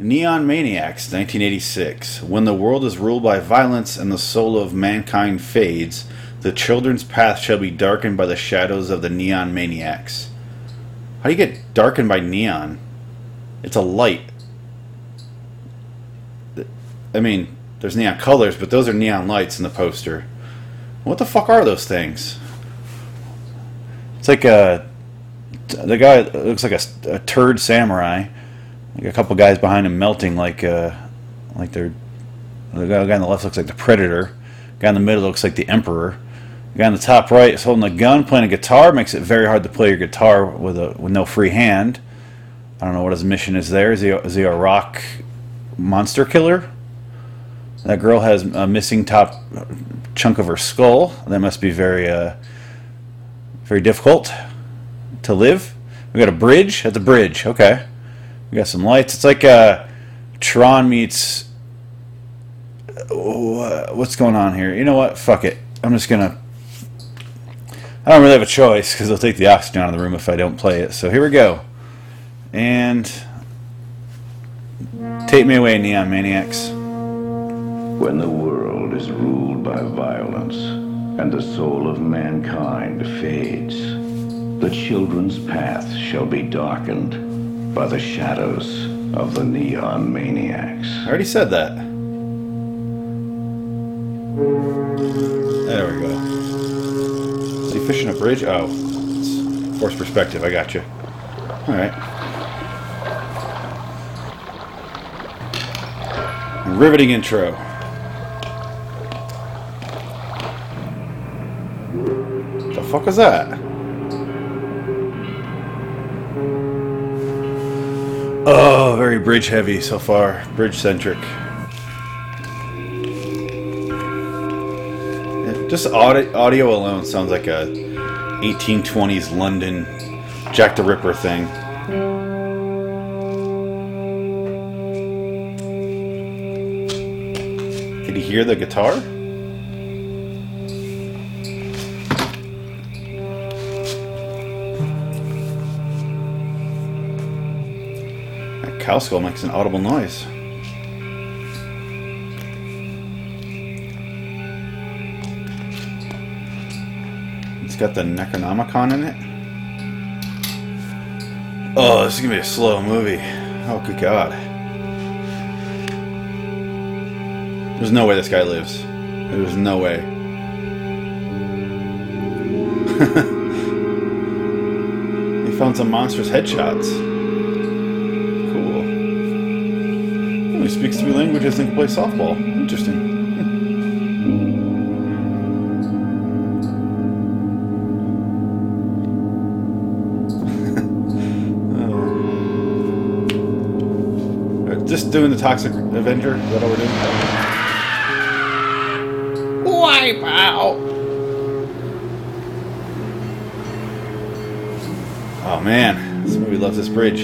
Neon Maniacs, 1986. When the world is ruled by violence and the soul of mankind fades, the children's path shall be darkened by the shadows of the neon maniacs. How do you get darkened by neon? It's a light. I mean, there's neon colors, but those are neon lights in the poster. What the fuck are those things? It's like a. The guy looks like a, a turd samurai. Like a couple guys behind him melting like uh, like they're. The guy, on the left looks like the predator. The guy in the middle looks like the emperor. The guy on the top right is holding a gun, playing a guitar. Makes it very hard to play your guitar with a with no free hand. I don't know what his mission is there. Is he is he a rock monster killer? That girl has a missing top chunk of her skull. That must be very uh, very difficult to live. We got a bridge. That's a bridge. Okay. We got some lights. It's like uh, Tron meets. What's going on here? You know what? Fuck it. I'm just gonna. I don't really have a choice because they'll take the oxygen out of the room if I don't play it. So here we go. And take me away, Neon Maniacs. When the world is ruled by violence and the soul of mankind fades, the children's path shall be darkened by the shadows of the neon maniacs. I already said that. There we go. Is he fishing a bridge? Oh, it's perspective. I got you. All right. Riveting intro. The fuck is that? Oh, very bridge heavy so far. Bridge centric. Just audio, audio alone sounds like a 1820s London Jack the Ripper thing. Did you hear the guitar? Cow skull makes an audible noise. It's got the Necronomicon in it. Oh, this is gonna be a slow movie. Oh, good God. There's no way this guy lives. There's no way. he found some monstrous headshots. Languages and can play softball. Interesting. Uh, Just doing the Toxic Avenger. Is that all we're doing? Wipe out. Oh man, this movie loves this bridge.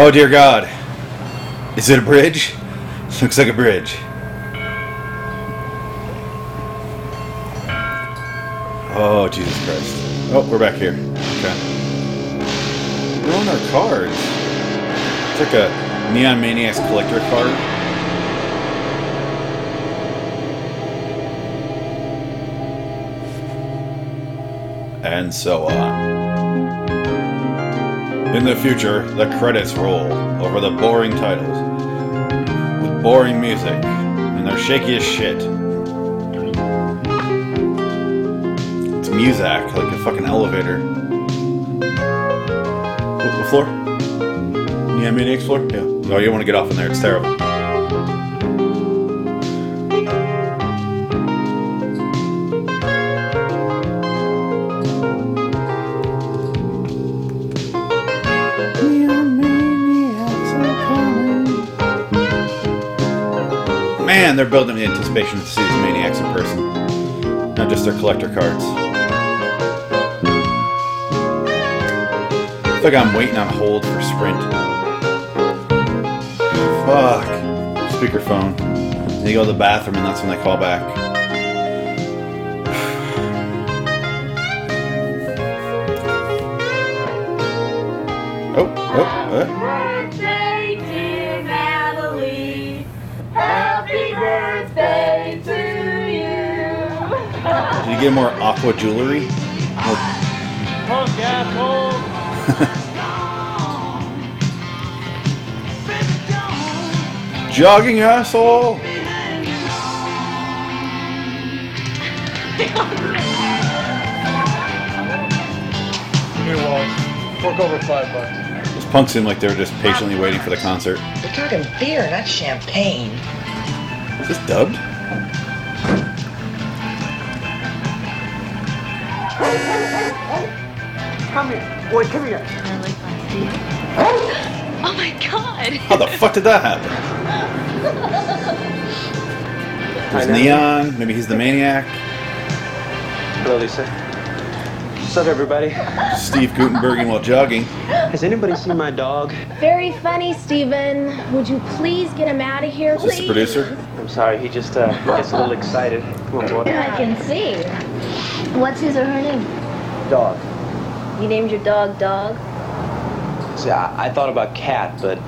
Oh dear God. Is it a bridge? Looks like a bridge. Oh, Jesus Christ. Oh, we're back here. Okay. We're on our cards. It's like a Neon Maniacs collector card. And so on. In the future, the credits roll over the boring titles with boring music, and they're shaky as shit. It's Muzak, like a fucking elevator. The floor? Yeah, Maniacs floor? Yeah. Oh, you want to get off in there, it's terrible. And they're building the anticipation to see these maniacs in person, not just their collector cards. It's like I'm waiting on hold for Sprint. Fuck. Speakerphone. They go to the bathroom and that's when they call back. oh, oh, oh. You. Get more aqua jewelry? More Punk asshole! jogging asshole. Here, Fork over five bucks. Those punks seem like they're just patiently waiting for the concert. We're talking beer, not champagne. Is this dubbed? Come here. Boy, come here. Oh my god. How the fuck did that happen? There's Neon. Maybe he's the maniac. Hello, Lisa. What's up, everybody? Steve Guttenberging while jogging. Has anybody seen my dog? Very funny, Steven. Would you please get him out of here, Is this please? the producer? I'm sorry, he just uh, gets a little excited. Come on, boy. I can see. What's his or her name? Dog. You named your dog Dog? See, I, I thought about cat, but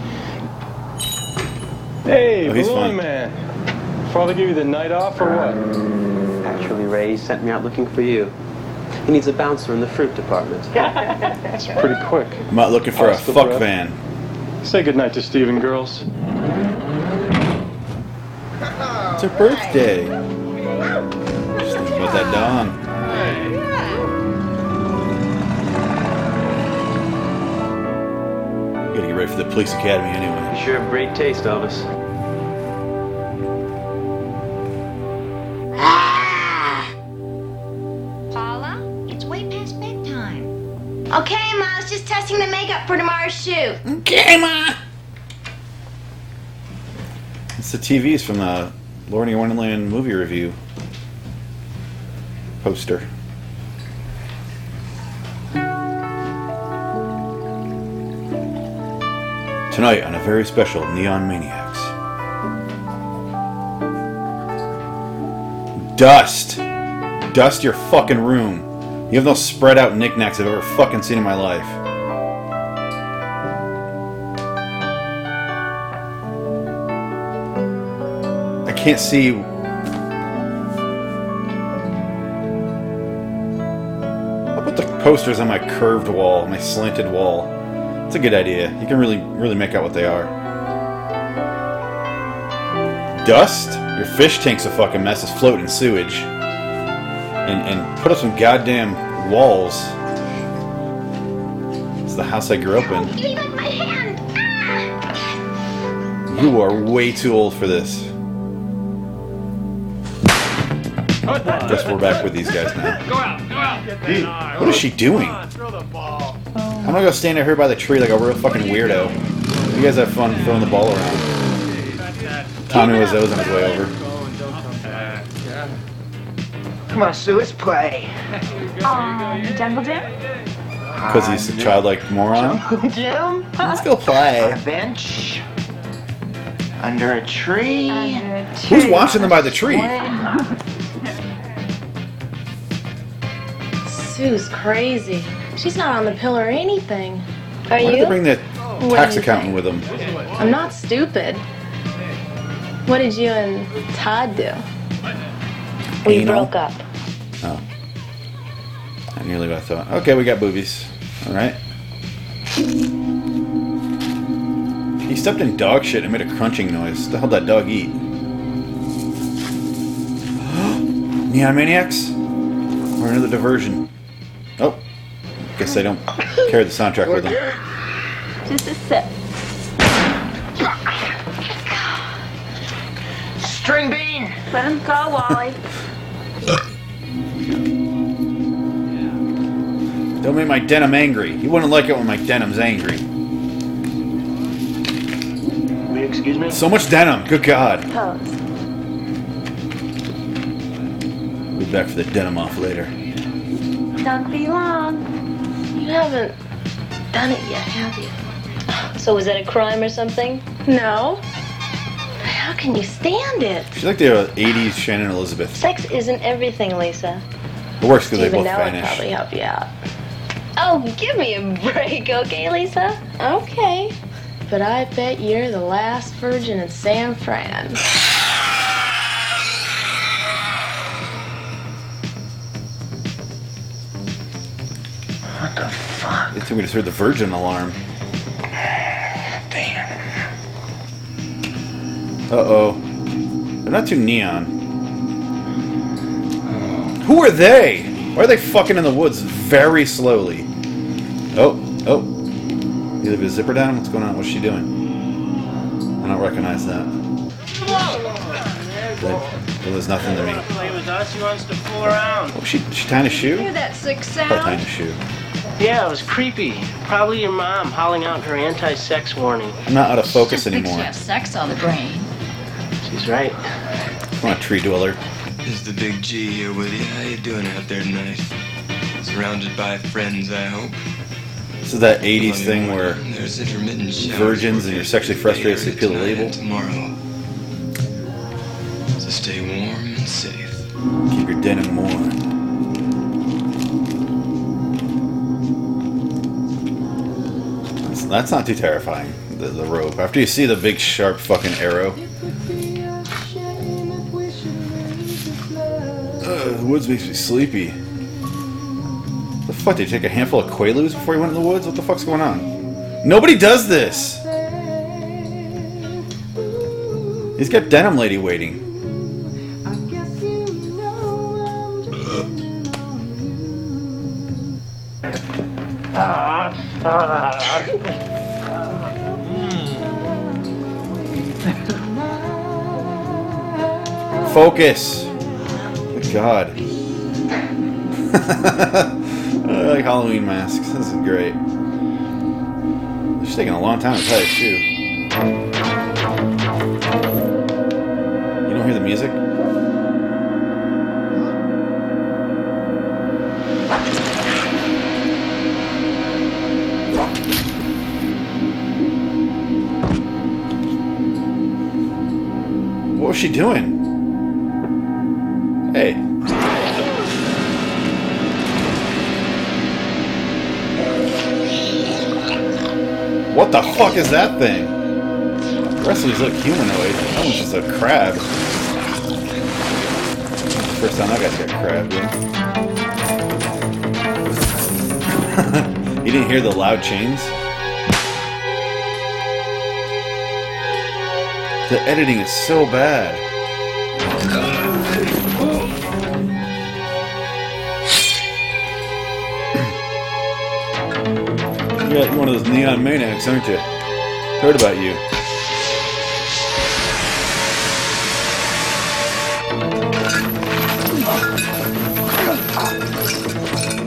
Hey, Oh, he's Balloon fun. Man. Father give you the night off or what? actually, Ray sent me out looking for you. He needs a bouncer in the fruit department. It's pretty quick. I'm out looking for a fuck Brett. van. Say goodnight to Steven, girls. It's her birthday. Just thinking about that dong. Gotta get ready for the police academy anyway. You sure have great taste, Elvis. Ah! Paula, it's way past bedtime. Okay, Ma, I was just testing the makeup for tomorrow's shoot. Okay, ma. It's the TVs from the Lordy Wonderland movie review poster. Tonight on a very special Neon Maniacs. Dust! Dust your fucking room. You have those spread out knickknacks I've ever fucking seen in my life. I can't see. I'll put the posters on my curved wall, my slanted wall. It's a good idea. You can really, really make out what they are. Dust? Your fish tank's a fucking mess. It's floating sewage. And, and put up some goddamn walls. It's the house I grew up in. Leave it in my hand. Ah! You are way too old for this. Guess we're back with these guys now. Go out, go out. What is she doing? Throw the ball. I'm gonna go stand here by the tree like a real fucking weirdo. You guys have fun throwing the ball around. Tommy was those on his way over. Come on, Sue, let's play. Um, Jungle Gym? Because he's a childlike moron. Jim? Let's go play. On a bench. Under a tree. Who's watching them by the tree? Sue's crazy. She's not on the pill or anything. Are Why did they you? bring the tax you accountant think? with them? I'm not stupid. What did you and Todd do? We Anal? broke up. Oh. I nearly what I thought. Okay, we got boobies. Alright. He stepped in dog shit and made a crunching noise. The hell did that dog eat? Neon Maniacs? Or another diversion? Guess they don't carry the soundtrack with them. Just a sip. String bean. Let him go, Wally. Don't make my denim angry. You wouldn't like it when my denim's angry. Excuse me? So much denim. Good God. Pose. We'll be back for the denim off later. Don't be long. You haven't done it yet, have you? So was that a crime or something? No. How can you stand it? She's like the uh, 80s Shannon Elizabeth. Sex isn't everything, Lisa. It works because they Even both now would vanish. probably help you out. Oh, give me a break, okay, Lisa? Okay. But I bet you're the last virgin in San Fran. The fuck? They think we just heard the Virgin alarm. Damn. Uh oh. They're not too neon. Who are they? Why are they fucking in the woods very slowly? Oh, oh. You leave a zipper down? What's going on? What's she doing? I don't recognize that. Well, there's nothing to me. Play with us? He wants to fool around. Oh, she she tying a shoe? Hear that sick Probably tying sound? a shoe. Yeah, it was creepy. Probably your mom howling out her anti-sex warning. I'm not out of focus Just thinks anymore. you have sex on the brain. She's right. I'm a tree dweller. This is the Big G here with you. How you doing out there tonight? Surrounded by friends, I hope. This is that 80s thing where. There's intermittent showers virgins and you're sexually frustrated, so you peel the tonight label. and Tomorrow. So stay warm and safe. Keep your denim warm. That's, that's not too terrifying, the, the rope. After you see the big, sharp fucking arrow. Ugh, the woods makes me sleepy. The fuck, did you take a handful of Quaaludes before you went in the woods? What the fuck's going on? Nobody does this! He's got Denim Lady waiting. Focus! Good God. I like Halloween masks. This is great. It's taking a long time to tie a shoe. You don't hear the music? What was she doing? What the fuck is that thing? The rest of these look humanoid. That one's just a crab. First time that guy's got crab, yeah. you didn't hear the loud chains? The editing is so bad. You're one of those neon maniacs, aren't you? Heard about you.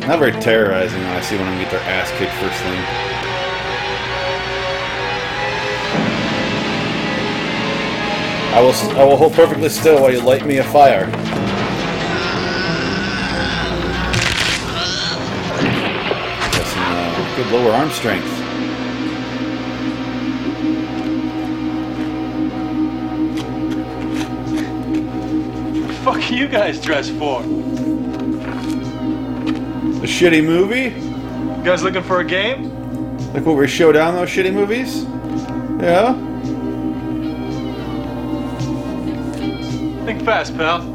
Not very terrorizing when I see one of them get their ass kicked first thing. I will, I will hold perfectly still while you light me a fire. Lower arm strength. The fuck are you guys dressed for? A shitty movie? You guys looking for a game? Like what we show down those shitty movies? Yeah? Think fast, pal.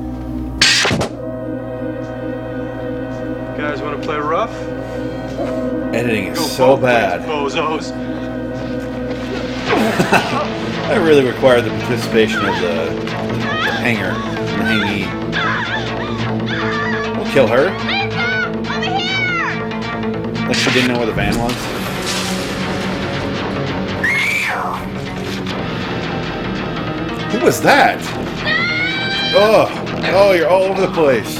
So both bad. Bozos. I really require the participation of the, the hanger, the hangee. We'll kill her. Like she didn't know where the van was. Who was that? Oh, oh, you're all over the place.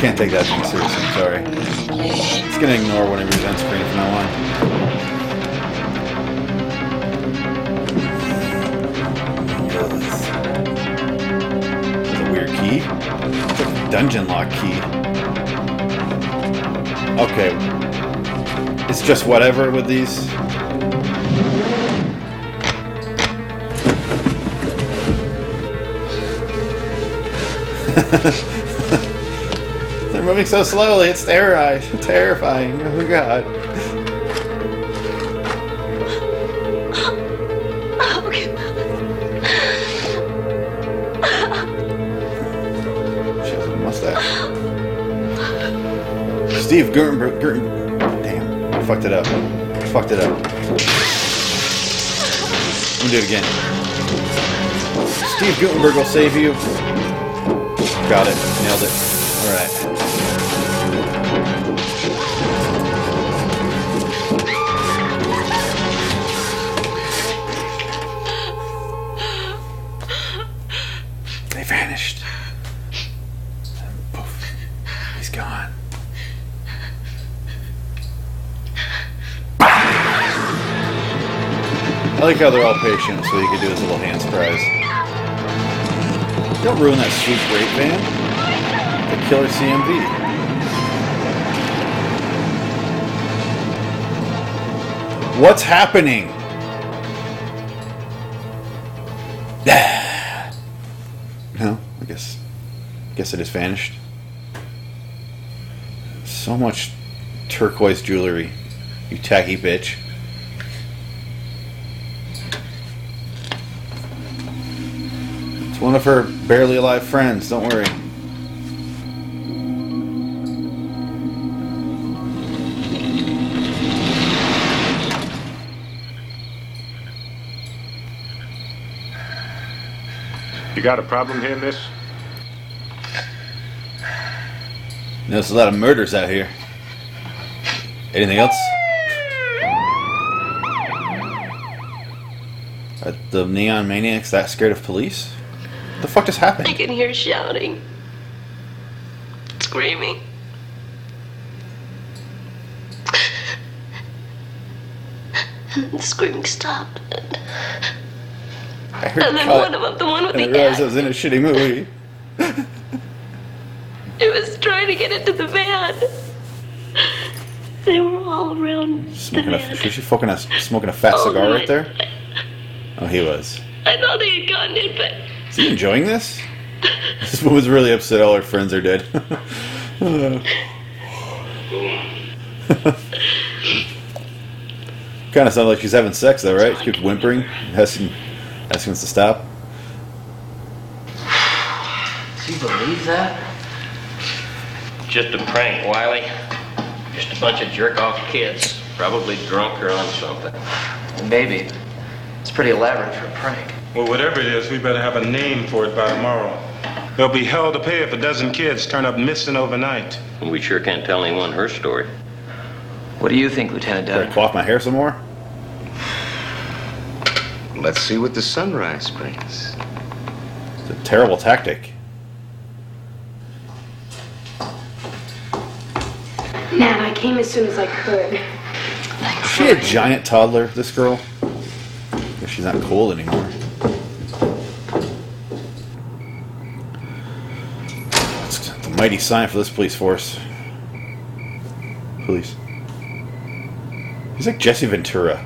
Can't take that thing seriously. I'm sorry. It's gonna ignore whenever he's on screen from now on. That's a weird key. It's a dungeon lock key. Okay. It's just whatever with these. moving so slowly. It's terrorizing. Terrifying. Oh god. She has a mustache. Steve Gurtenberg. Gurten, damn, I fucked it up. Fucked it up. Let me do it again. Steve Guttenberg will save you. Got it. Nailed it. Alright. Like how they're all patient so he could do his little hand surprise. Don't ruin that sweet grape van. The killer CMV. What's happening? no, I guess. I Guess it has vanished. So much turquoise jewelry. You tacky bitch. It's one of her barely alive friends, don't worry. You got a problem here, miss? There's a lot of murders out here. Anything else? Are the neon maniacs that scared of police? The fuck just happened? I can hear shouting, screaming. And the screaming stopped. I heard And then one of them, the one with and I the realized I was in a shitty movie. it was trying to get into the van. They were all around the Smoking a, was she fucking a, smoking a fat Oh, cigar right there? Oh, he was. I thought they had gotten it, but Is he enjoying this? This woman's really upset all her friends are dead. kind of sounds like she's having sex, though, right? She keeps whimpering, asking, asking us to stop. Do you believe that? Just a prank, Wiley. Just a bunch of jerk-off kids, probably drunk or on something. Maybe. It's pretty elaborate for a prank. Well, whatever it is, we better have a name for it by tomorrow. There'll be hell to pay if a dozen kids turn up missing overnight. And we sure can't tell anyone her story. What do you think, Lieutenant Better Dunn? quaff my hair some more. Let's see what the sunrise brings. It's a terrible tactic. Man, I came as soon as I could. Is she a giant toddler, this girl? Guess she's not cold anymore. It's the mighty sign for this police force. Police. He's like Jesse Ventura.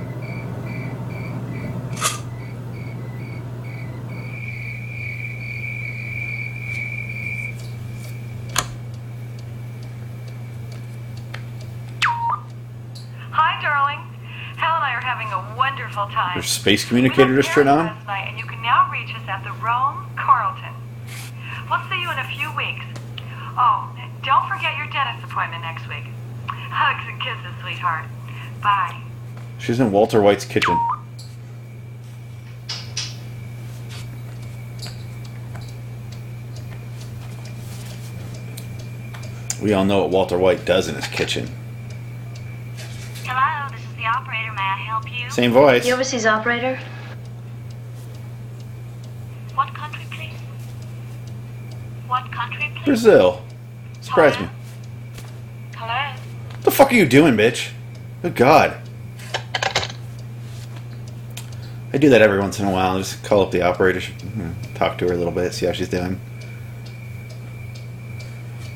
Hi, darling. Hal and I are having a wonderful time. Their space communicator just turned on. Night, and you can now reach us at the Rome Carlton. We'll see you in a few weeks. Oh, don't forget your dentist appointment next week. Hugs and kisses, sweetheart. Bye. She's in Walter White's kitchen. We all know what Walter White does in his kitchen. Hello, this is the operator. May I help you? Same voice. The overseas operator? What country, please? What country, please? Brazil. Surprise me. Hello? What the fuck are you doing, bitch? Good God. I do that every once in a while. Just call up the operator, mhm, talk to her a little bit, see how she's doing.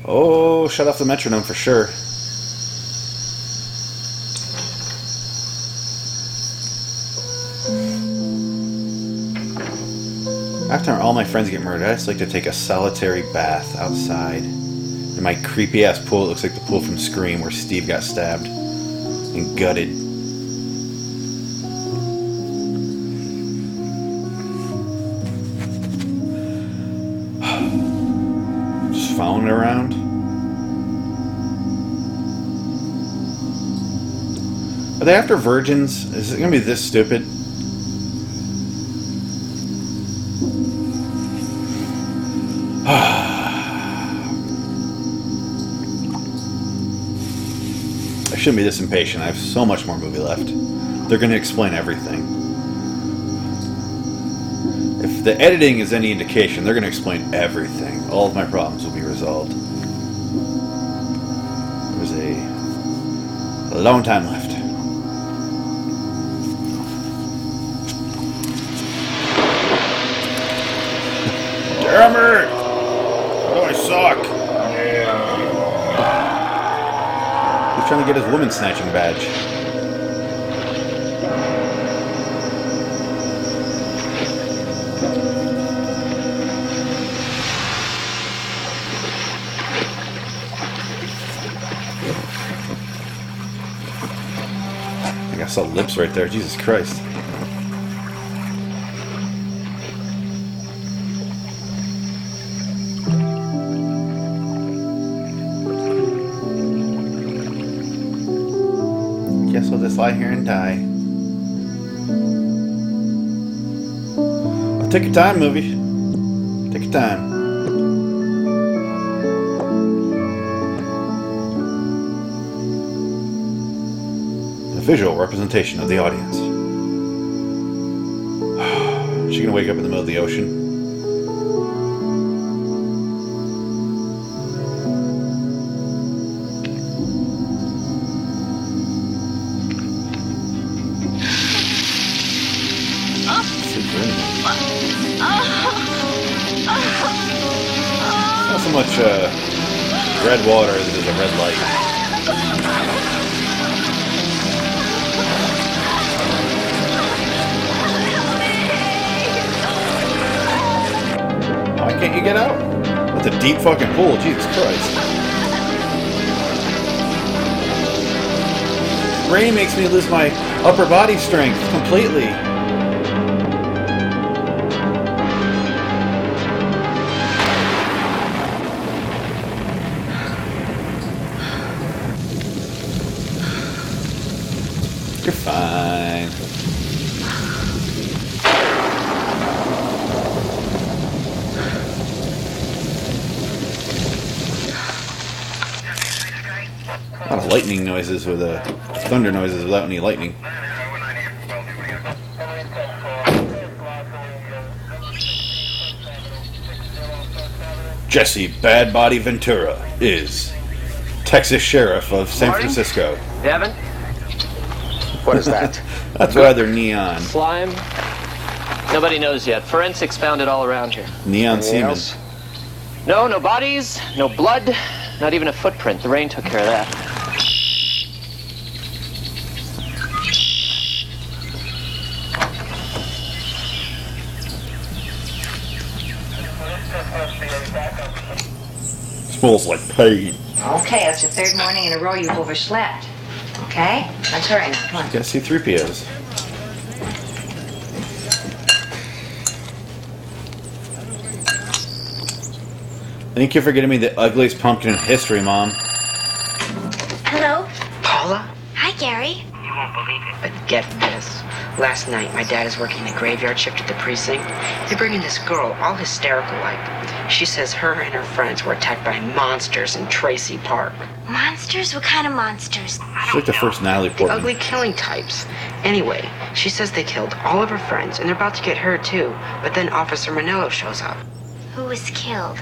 Oh, shut off the metronome for sure. After all my friends get murdered, I just like to take a solitary bath outside In my creepy ass pool it looks like the pool from Scream where Steve got stabbed and gutted. Just following it around. Are they after virgins? Is it gonna be this stupid? Shouldn't be this impatient. I have so much more movie left. They're going to explain everything. If the editing is any indication, they're going to explain everything. All of my problems will be resolved. There's a, a long time left. Damn it! Get his woman snatching badge. I I saw lips right there. Jesus Christ. Take your time, movie. Take your time. A visual representation of the audience. She gonna wake up in the middle of the ocean. Red water is a red light. Why can't you get out? That's a deep fucking pool, Jesus Christ. Rain makes me lose my upper body strength completely. Noises with uh, thunder noises without any lightning. Jesse Bad Body Ventura is Texas Sheriff of San? Francisco. Devin? What is that? That's rather neon. Slime? Nobody knows yet. Forensics found it all around here. Neon semen. No, no bodies, no blood, not even a footprint. The rain took care of that. Smells pain. Okay, that's the third morning in a row you've overslept. Okay? Let's hurry now. Come on. Got C3POs. Thank you for getting me the ugliest pumpkin in history, Mom. Hello? Paula? Hi, Gary. You won't believe it, but get this. Last night, my dad is working the graveyard shift at the precinct. They bring in this girl, all hysterical like. She says her and her friends were attacked by monsters in Tracy Park. Monsters? What kind of monsters? She's like the first Natalie The Portman. ugly killing types. Anyway, she says they killed all of her friends and they're about to get her too. But then Officer Manillo shows up. Who was killed?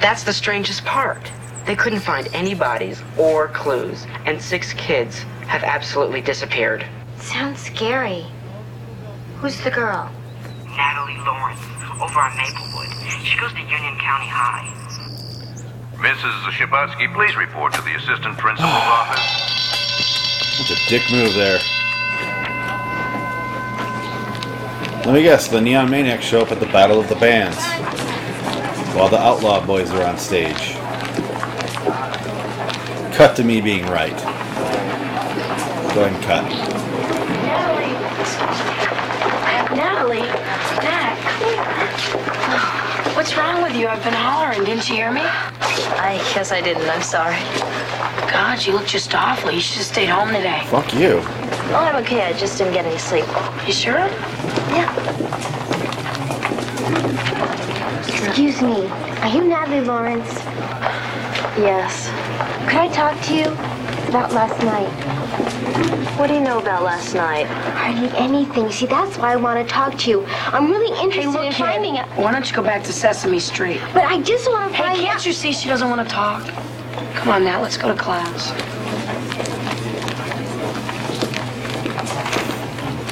That's the strangest part. They couldn't find any bodies or clues, and six kids have absolutely disappeared. Sounds scary. Who's the girl? Natalie Lawrence, over on Maplewood. She goes to Union County High. Mrs. Shabutsky, please report to the assistant principal's office. That's a dick move there. Let me guess, the Neon Maniacs show up at the Battle of the Bands. While the Outlaw Boys are on stage. Cut to me being right. Go ahead and cut. Natalie, Nat, what's wrong with you? I've been hollering. Didn't you hear me? I guess I didn't. I'm sorry. God, you look just awful. You should have stayed home today. Fuck you. Oh, I'm okay. I just didn't get any sleep. You sure? Yeah. Excuse me. Are you Natalie Lawrence? Yes. Could I talk to you about last night? What do you know about last night? Hardly anything. See, that's why I want to talk to you. I'm really interested Hey, look, in kid, finding out. Why don't you go back to Sesame Street? But I just want to find Hey, find can't out. you see she doesn't want to talk? Come on now, let's go to class.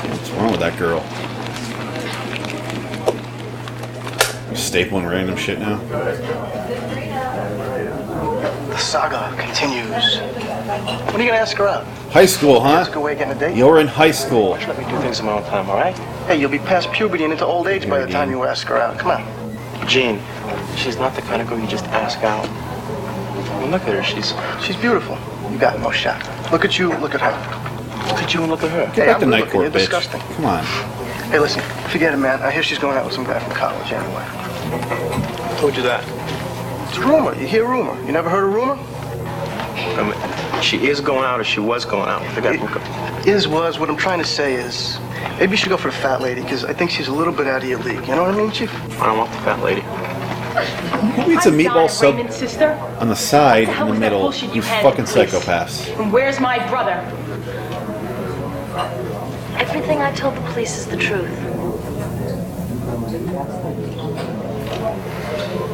What's wrong with that girl? Stapling random shit now? The saga continues. When are you gonna ask her out? High school, huh? Ask her away getting a date? You're in high school. Let me do things in my own time, all right? Hey, you'll be past puberty and into old age by the time you ask her out. Come on. Jean, she's not the kind of girl you just ask out. I mean, look at her. She's She's beautiful. You got no shot. Look at you, look at her. look at you and look at her. Get Hey, back I'm night court. You're bitch. disgusting. Come on. Hey, listen, forget it, man. I hear she's going out with some guy from college anyway. Who told you that? It's a rumor. You hear rumor. You never heard a rumor? I mean, she is going out or she was going out. with The guy from co- Is, was, what I'm trying to say is, maybe you should go for the fat lady, because I think she's a little bit out of your league. You know what I mean, Chief? I don't want the fat lady. Who eats a meatball sub sister? on the side hell in the middle? You you fucking in psychopaths. And where's my brother? Everything I told the police is the truth.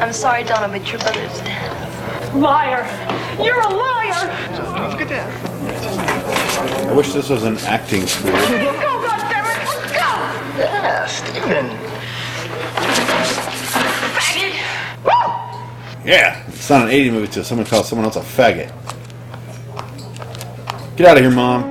I'm sorry, Donna, but your brother's dead. Liar! You're a liar! Don't forget that. I wish this was an acting school. Let's go, goddammit! Let's go! Yeah, Steven. Yeah, it's not an 80 movie till someone calls someone else a faggot. Get out of here, mom.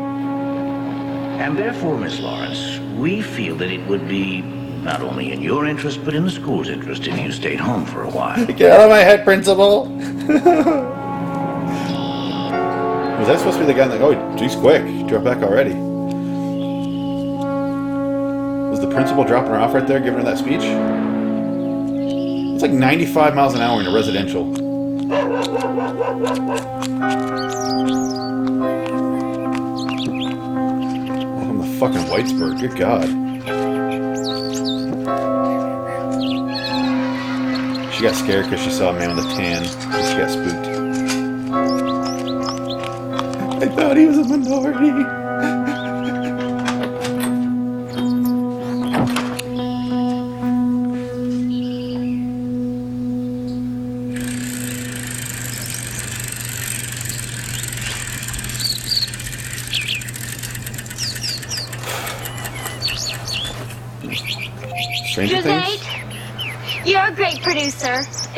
And therefore, Miss Lawrence, we feel that it would be not only in your interest, but in the school's interest if you stayed home for a while. Get out of my head, principal. Was that supposed to be the guy that? Oh, geez, quick! He drove back already. Was the principal dropping her off right there, giving her that speech? It's like 95 miles an hour in a residential. Welcome to fucking Whitesburg. Good God. She got scared because she saw a man with a tan. and She got spooked. I thought he was a minority.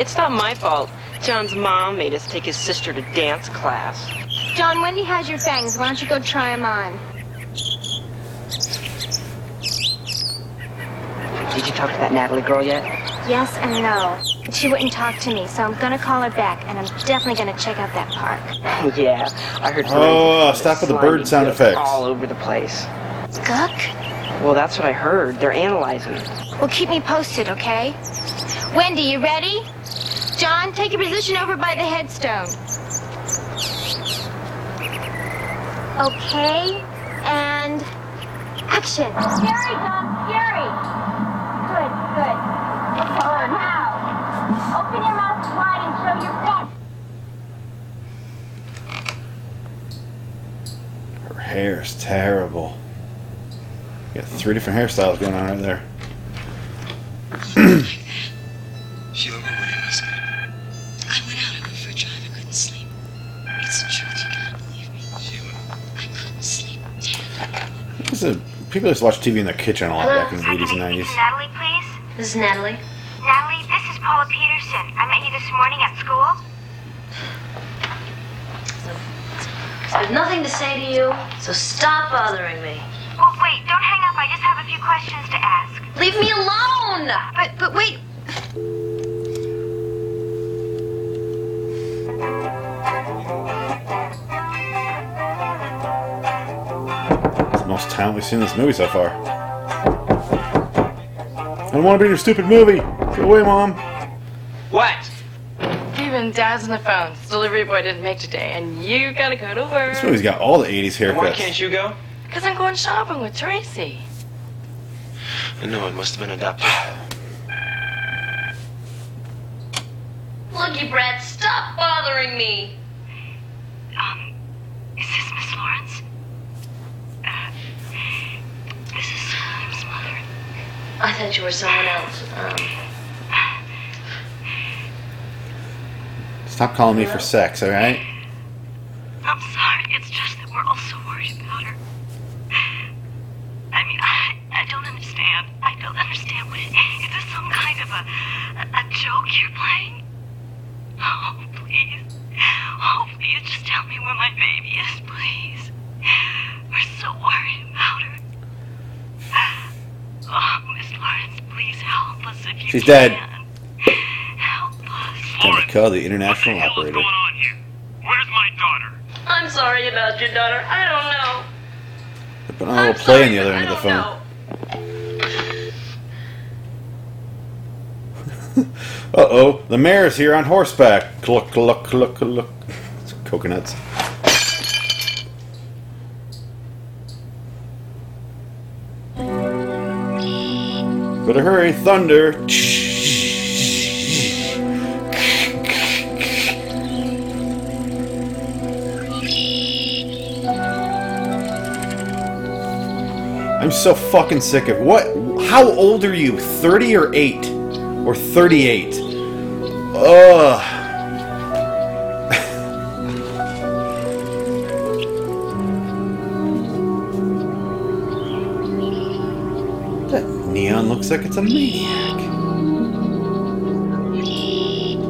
It's not my fault. John's mom made us take his sister to dance class. John, Wendy has your fangs. Why don't you go try them on? Did you talk to that Natalie girl yet? Yes and no. She wouldn't talk to me, so I'm gonna call her back, and I'm definitely gonna check out that park. yeah, I heard. Oh, forensics stop with the bird sound effects. all over the place. Skunk? Well, that's what I heard. They're analyzing it. Well, keep me posted, okay? Wendy, you ready? John, take your position over by the headstone. Okay, and action. Scary, John, scary. Good, good. Now, open your mouth wide and show your. Her hair is terrible. You got three different hairstyles going on right there. This is, people used to watch TV in their kitchen a lot Hello? back in the 80s and 90s. Natalie, please. This is Natalie. Natalie, this is Paula Peterson. I met you this morning at school. I have nothing to say to you, so stop bothering me. Well, wait, don't hang up. I just have a few questions to ask. Leave me alone! But, but wait. Talent we've seen in this movie so far. I don't want to be in your stupid movie. Go away, mom. What? Even Dad's on the phone. Delivery boy didn't make today, and you gotta go to work. This movie's got all the 80s haircuts. Why can't you go? Because I'm going shopping with Tracy. I know, it must have been adopted. Looky, Brad, stop bothering me. Um, is this Miss Lawrence? Uh, this is Salim's mother. Thought you were someone else. Um, Stop calling me for sex, alright? I'm sorry. It's just that we're all so worried about her. I mean, I, I don't understand. I don't understand what it is. this some kind of a, a, a joke you're playing? Oh, please. Oh, please just tell me where my baby is, please. We're so worried about her. Oh, Miss Lawrence, please help us if you She's can. dead. Time to call the international operator. I'm sorry about your daughter. I don't know. They Put on a little play on the other end of the phone. uh oh, the mayor's here on horseback. Cluck, cluck, cluck, cluck. It's coconuts. Better hurry, thunder. I'm so fucking sick of what? How old are you? 30 or 8? Or 38? Ugh. that neon looks like it's a maniac.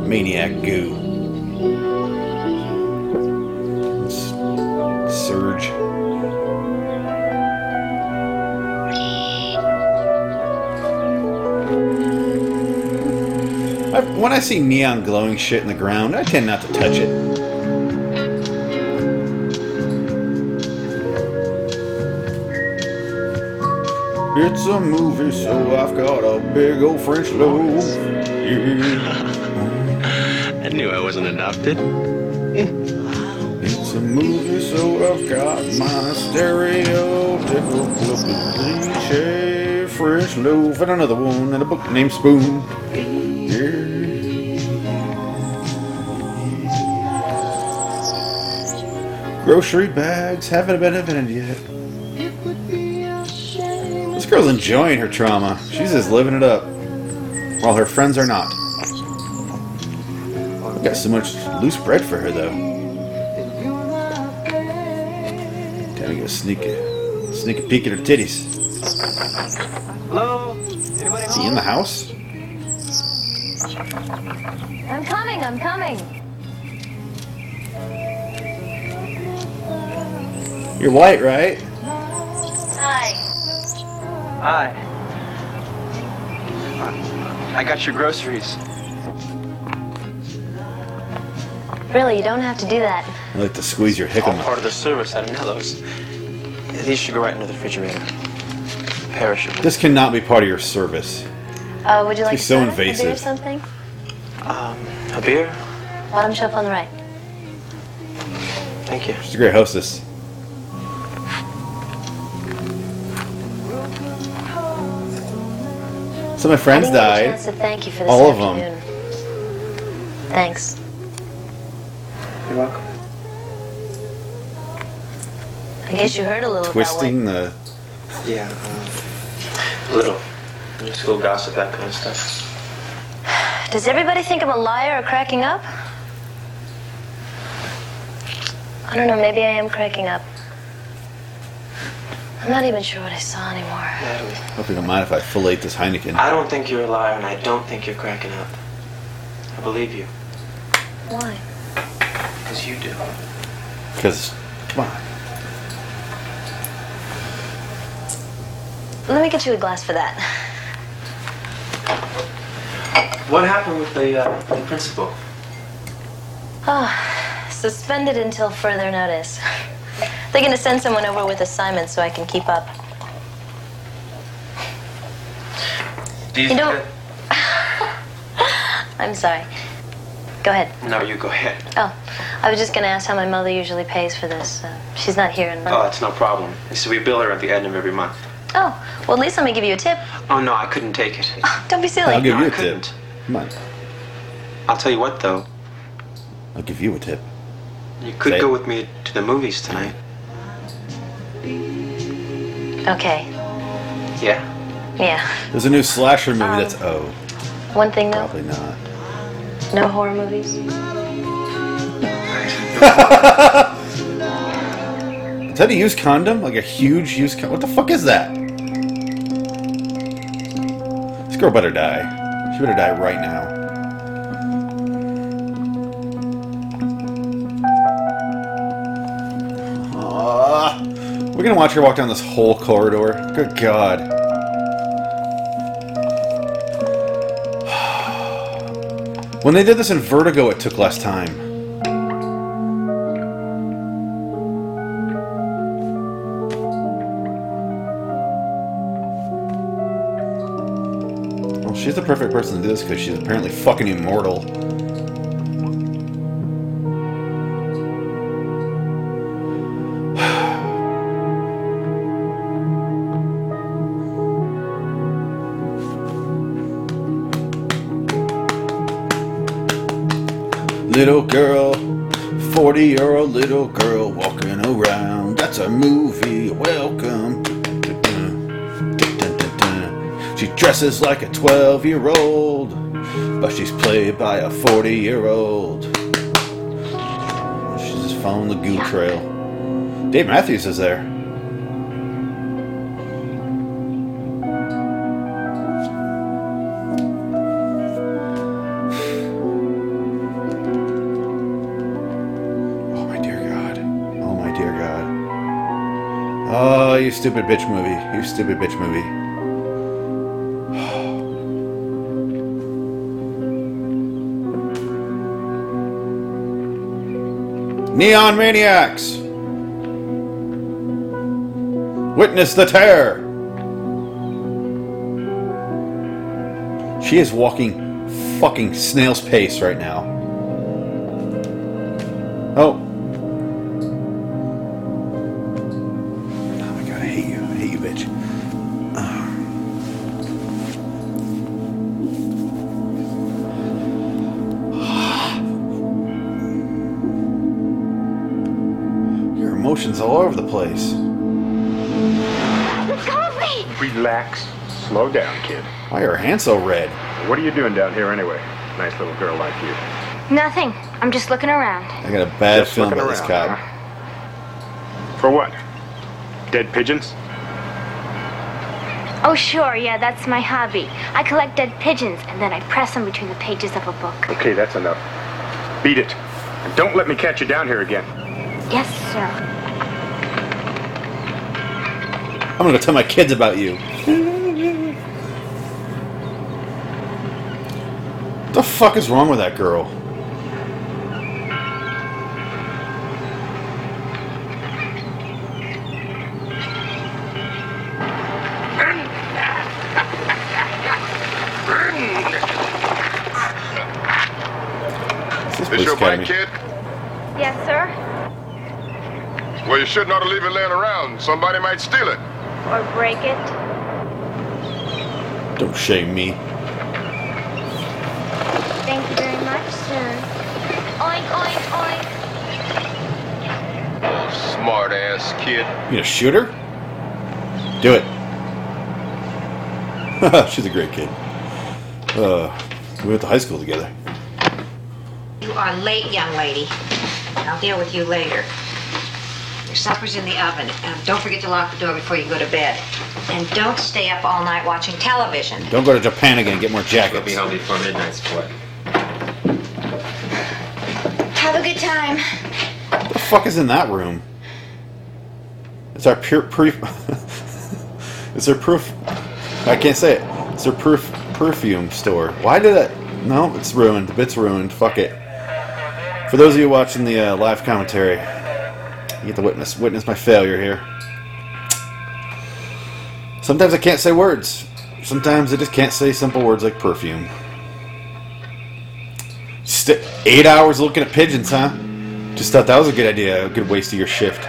Maniac goo. When I see neon glowing shit in the ground, I tend not to touch it. It's a movie, so I've got a big old French loaf. Yeah. I knew I wasn't adopted. It's a movie, so I've got my stereotypical cliche French loaf and another one and a book named Spoon. Grocery bags haven't been invented yet. This girl's enjoying her trauma. She's just living it up. While her friends are not. I've got so much loose bread for her, though. Time to go sneak a, sneak a peek at her titties. Hello? Is he in the house? You're white, right? Hi. Hi. I got your groceries. Really, you don't have to do that. I like to squeeze your hickam. All part of the service. I didn't know those. These should go right into the refrigerator. Perishable. This cannot be part of your service. Uh, would you like She's so soda, a beer or something? Um, a beer? Bottom shelf on the right. Thank you. She's a great hostess. So my friends I didn't get a died. chance to thank you for this All of them. afternoon. Thanks. You're welcome. I guess you heard a little Twisting the. Yeah, uh, little. School gossip, that kind of stuff. what. Does everybody think I'm a liar or cracking up? I don't know. Maybe I am cracking up. I'm not even sure what I saw anymore. Natalie. Hope you don't mind if I fillet this Heineken. I don't think you're a liar, and I don't think you're cracking up. I believe you, Why? because you do. Because, come on. Let me get you a glass for that. What happened with the, uh, the principal? Oh, suspended until further notice. They're gonna send someone over with assignments so I can keep up. Do you, You know- I'm sorry. Go ahead. No, you go ahead. Oh, I was just gonna ask how my mother usually pays for this. Uh, she's not here in Oh, Monday. that's no problem. So we bill her at the end of every month. Oh, well, at least let me give you a tip. Oh no, I couldn't take it. Don't be silly. I'll give No, you I a tip. couldn't. Come on. I'll tell you what though. I'll give you a tip. You could Say go it. with me to the movies tonight. Okay. Yeah. Yeah. There's a new slasher movie Um, that's oh, One thing though, probably not. no horror movies. Is that a used condom? Like a huge used condom? What the fuck is that? This girl better die. She better die right now. We're gonna watch her walk down this whole corridor. Good God. When they did this in Vertigo, it took less time. Well, she's the perfect person to do this because she's apparently fucking immortal. Little girl, 40 year old little girl walking around. That's a movie. Welcome. She dresses like a 12 year old, but she's played by a 40 year old. She's just following the goo trail. Dave Matthews is there. Stupid bitch movie. You stupid bitch movie. Neon Maniacs! Witness the terror! She is walking fucking snail's pace right now. Emotions all over the place. Coffee! Relax. Slow down, kid. Why are her hands so red? What are you doing down here anyway? Nice little girl like you. Nothing. I'm just looking around. I got a bad Just feeling looking about this around, cop. For what? Dead pigeons? Oh, sure, yeah, that's my hobby. I collect dead pigeons and then I press them between the pages of a book. Okay, that's enough. Beat it. And don't let me catch you down here again. Yes, sir. I'm gonna go tell my kids about you. What the fuck is wrong with that girl? Is this This your bike, kid? Yes, sir. Well, you shouldn't ought to leave it laying around. Somebody might steal it. Or break it. Don't shame me. Thank you very much, sir. Oink, oink, oink. Oh, smart ass kid. You gonna shoot her? Do it. She's a great kid. Uh, we went to high school together. You are late, young lady. I'll deal with you later. Your supper's in the oven. And don't forget to lock the door before you go to bed. And don't stay up all night watching television. Don't go to Japan again get more jackets. We'll be home before midnight, sport. Have a good time. What the fuck is in that room? It's our pure proof. it's our proof. I can't say it. It's our proof perfume store. Why did it? No, it's ruined. The bit's ruined. Fuck it. For those of you watching the uh, live commentary, You get to witness witness my failure here. Sometimes I can't say words. Sometimes I just can't say simple words like perfume. St- eight hours looking at pigeons, huh? Just thought that was a good idea, a good waste of your shift.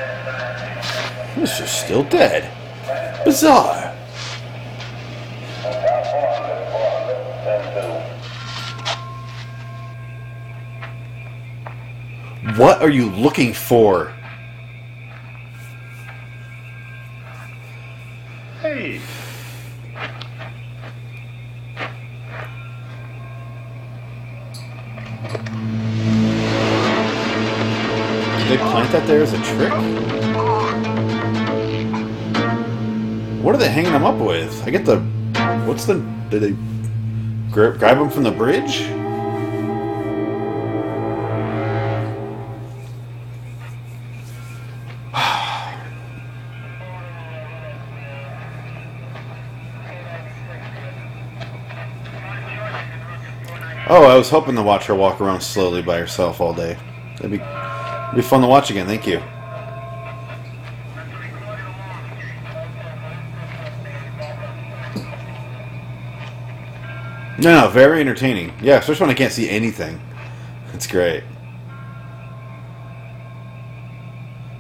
This is still dead. Bizarre. What are you looking for? That there is a trick? What are they hanging them up with? I get the. What's the. Did they gra- grab them from the bridge? Oh, I was hoping to watch her walk around slowly by herself all day. That'd be, it'd be fun to watch again. Thank you. No, no, very entertaining. Yeah, especially when I can't see anything. It's great.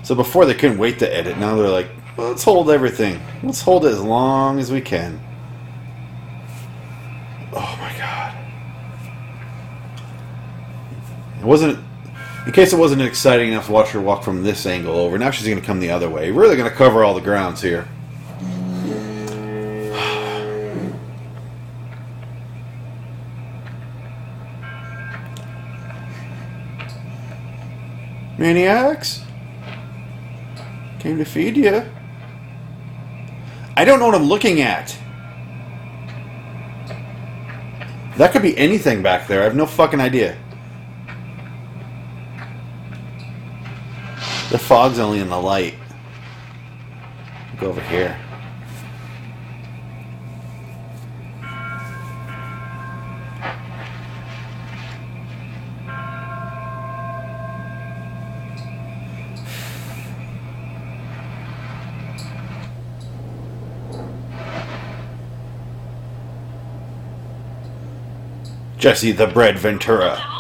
So before they couldn't wait to edit, now they're like, well, let's hold everything. Let's hold it as long as we can. Oh my god. It wasn't. In case it wasn't exciting enough to watch her walk from this angle over, now she's going to come the other way. Really going to cover all the grounds here. Maniacs? Came to feed you. I don't know what I'm looking at. That could be anything back there. I have no fucking idea. The fog's only in the light. Go over here. Jesse the Bread Ventura.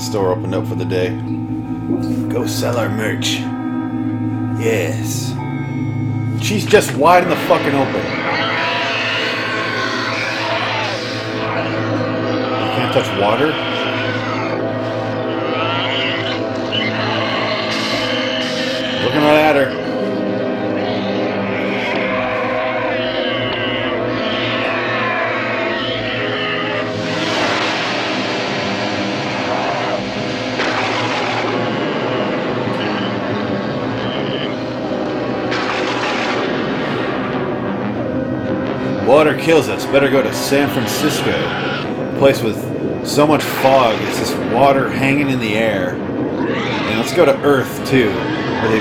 Store opened up for the day. Go sell our merch. Yes. She's just wide in the fucking open. You can't touch water? Looking right at her. Water kills us. Better go to San Francisco. A place with so much fog. It's just water hanging in the air. And let's go to Earth too. Where they,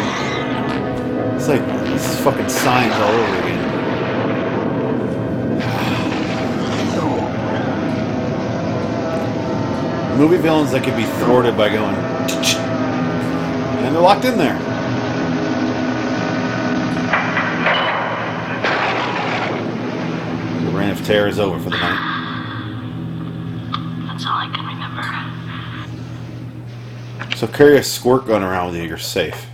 it's like this is fucking signs all over again. Movie villains that could be thwarted by going, and they're locked in there. Terror is over for the night. That's all I can remember. So carry a squirt gun around with you. You're safe.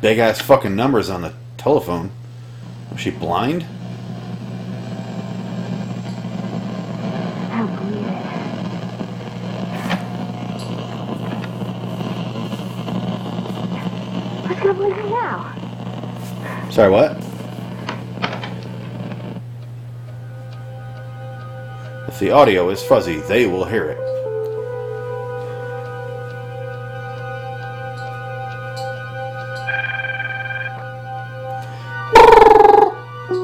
Big ass fucking numbers on the telephone. Was she blind? Sorry, what? If the audio is fuzzy, they will hear it.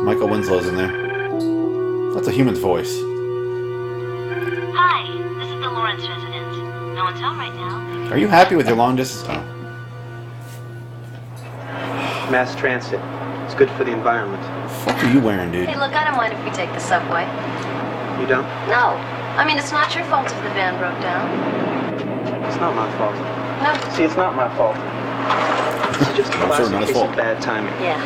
Michael Winslow's in there. That's a human's voice. Hi, this is the Lawrence residence. No one's home right now. Are you happy with your long distance? Oh. Mass transit. It's good for the environment. What are you wearing, dude? Hey, look, I don't mind if we take the subway. You don't? No. I mean, it's not your fault if the van broke down. It's not my fault. No. See, it's not my fault. It's just a I'm sure classic case fault. of bad timing. Yeah.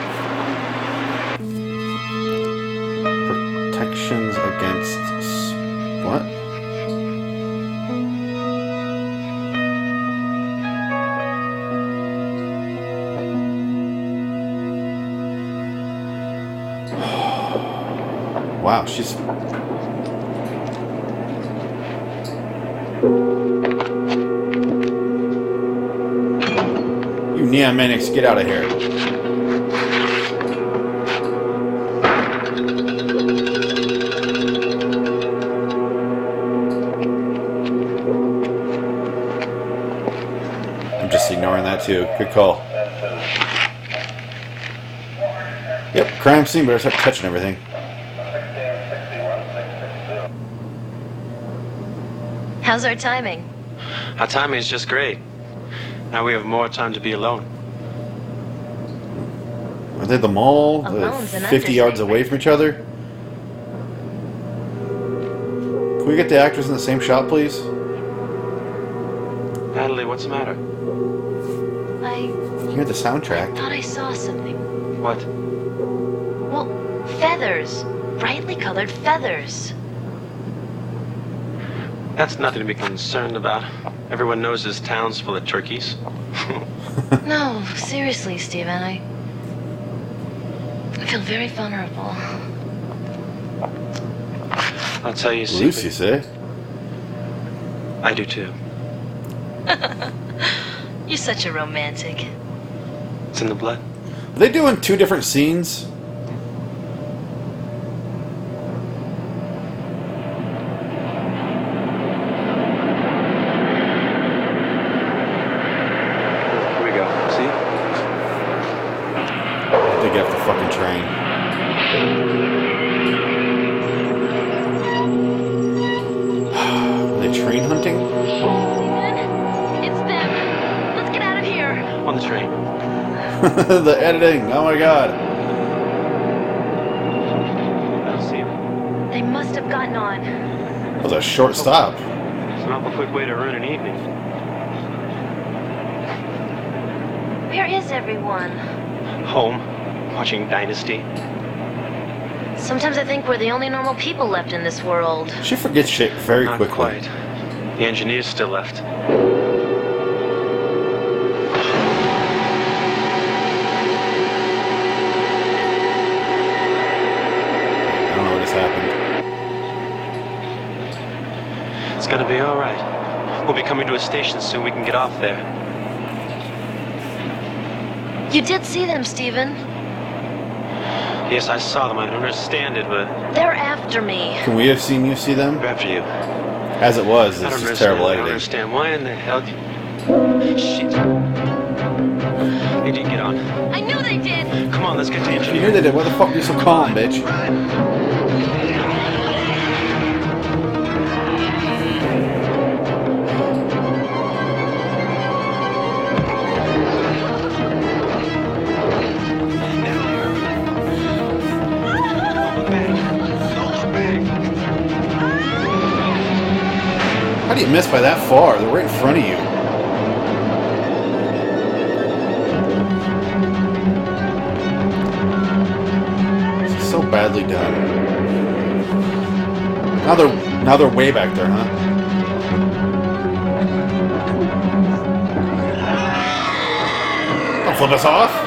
Wow, she's You neon maniacs, get out of here. I'm just ignoring that too. Good call. Yep, crime scene, better start touching everything. How's our timing? Our timing is just great. Now we have more time to be alone. Are they at the mall? Alone's Uh, 50 yards away from each other? Can we get the actors in the same shot, please? Natalie, what's the matter? I You hear the soundtrack. I thought I saw something. What? Well, feathers. Brightly colored feathers. That's nothing to be concerned about. Everyone knows this town's full of turkeys. no, seriously, Stephen, I. I feel very vulnerable. I'll tell you a Loose, secret. say? I do too. You're such a romantic. It's in the blood. Are they doing two different scenes? the editing. Oh my god. I don't see him. They must have gotten on. That was a short stop. It's an awful quick way to ruin an evening. Where is everyone? Home, watching Dynasty. Sometimes I think we're the only normal people left in this world. She forgets shit very Not quickly. quite. The engineer's still left. To a station soon. We can get off there. You did see them, Stephen. Yes, I saw them. I don't understand it, but They're after me. Can we have seen you see them? after you. As it was, I it's don't just understand. terrible I don't understand. Why in the hell? Did... Shit. They did get on. I knew they did. Come on, let's get to You knew they did. Why the fuck are you so calm, bitch? How do you miss by that far? They're right in front of you. So badly done. Now they're now they're way back there, huh? Don't flip us off.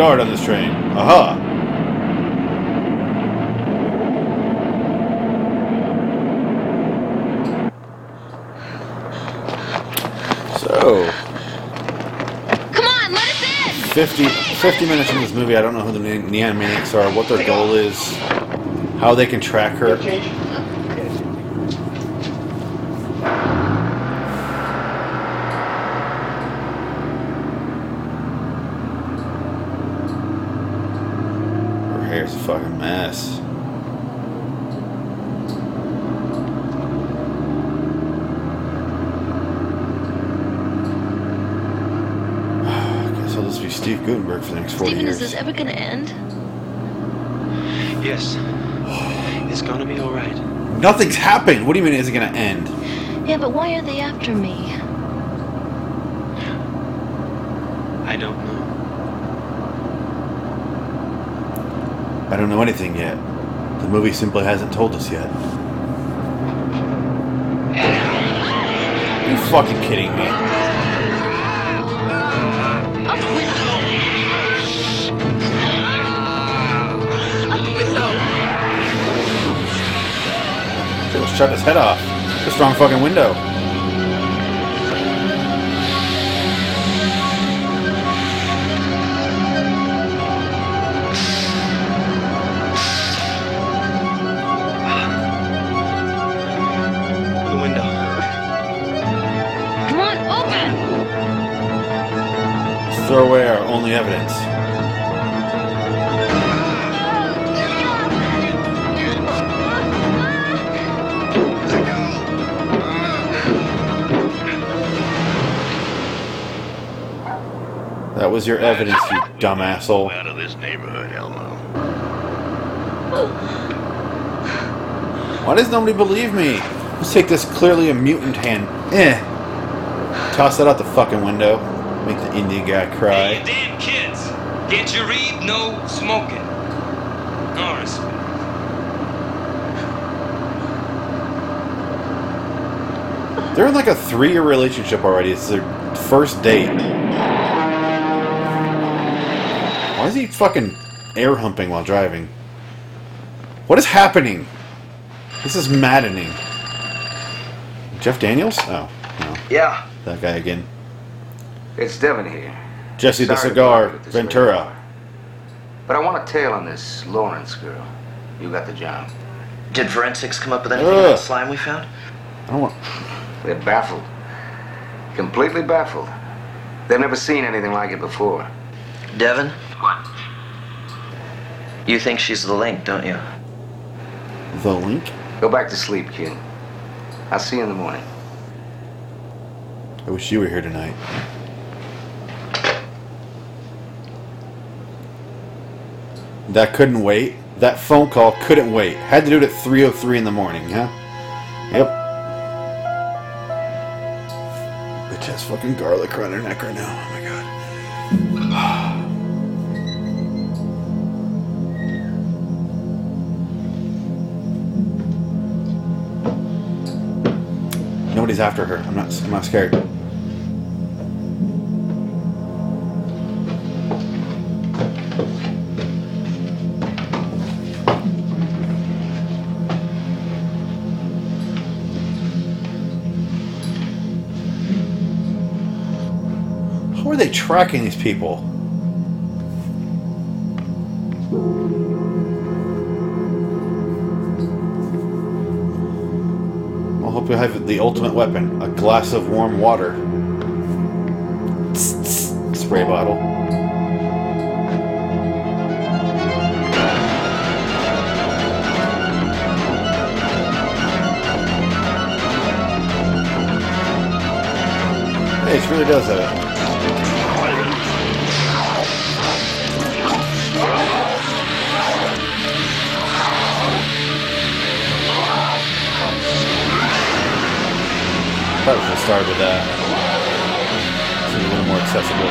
Guard on this train. Aha! So, Come on, let us in! 50, 50 minutes in this movie, I don't know who the Neon Maniacs are, what their goal is, how they can track her. Her hair's a fucking mess. I guess I'll just be Steve for the next 40 Steven, years. is this ever gonna end? Yes. It's gonna be all right. Nothing's happened. What do you mean is it going to end? Yeah, but why are they after me? I don't know. I don't know anything yet. The movie simply hasn't told us yet. Are you fucking kidding me? Just shut his head off. The strong fucking window. The window. Come on, open! Throw away our only evidence. Was your evidence, you dumb asshole. Out of this neighborhood, Elmo. Why does nobody believe me? Let's take this clearly a mutant hand. Eh. Toss that out the fucking window. Make the Indian guy cry. Damn kids! Can't you read? No smoking. No. They're in like a three year relationship already. It's their first date. Why is he fucking air humping while driving? What is happening? This is maddening. Jeff Daniels? Oh, no. Yeah, That guy again. it's Devin here. Jesse the Sorry to Cigar, bother you with this late Ventura. hour. But I want a tail on this Lawrence girl. You got the job. Did forensics come up with anything Ugh. about the slime we found? I don't want. They're baffled. Completely baffled. They've never seen anything like it before. Devin? What? You think she's the link, don't you? The link? Go back to sleep, kid. I'll see you in the morning. I wish you were here tonight. That couldn't wait. That phone call couldn't wait. Had to do it at 3.03 in the morning, huh? Yep. Bitch has fucking garlic around her neck right now. Oh my god. Nobody's after her. I'm not. I'm not scared. How are they tracking these people? Have the ultimate weapon a glass of warm water. Spray bottle. Hey, it really does have it. cut. We'll start with uh, It's a little more accessible.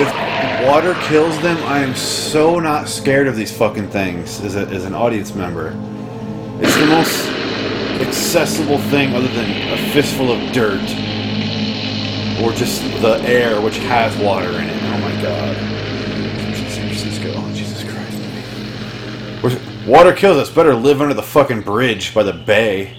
It's water kills them, I am so not scared of these fucking things as, a, as an audience member. It's the most accessible thing other than a fistful of dirt or just the air which has water in it. Oh my god. San Francisco. Oh, Jesus Christ. Water kills us. Better live under the fucking bridge by the bay.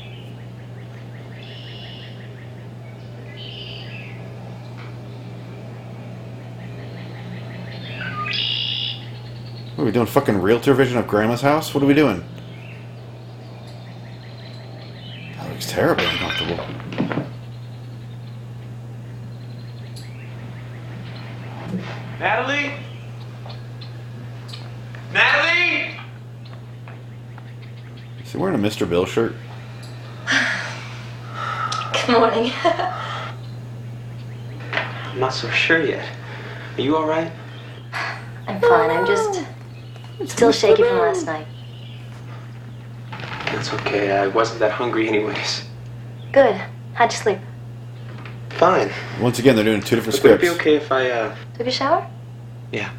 What are we doing? Fucking realtor vision of grandma's house? What are we doing? That looks terribly uncomfortable. Natalie? Natalie? Is he wearing a Mr. Bill shirt? Good morning. I'm not so sure yet. Are you alright? I'm fine. I'm just still shaky from last night. That's okay. I wasn't that hungry, anyways. Good. How'd you sleep? Fine. Once again, they're doing two different Would it scripts. be okay if I, uh. Took a shower? Yeah.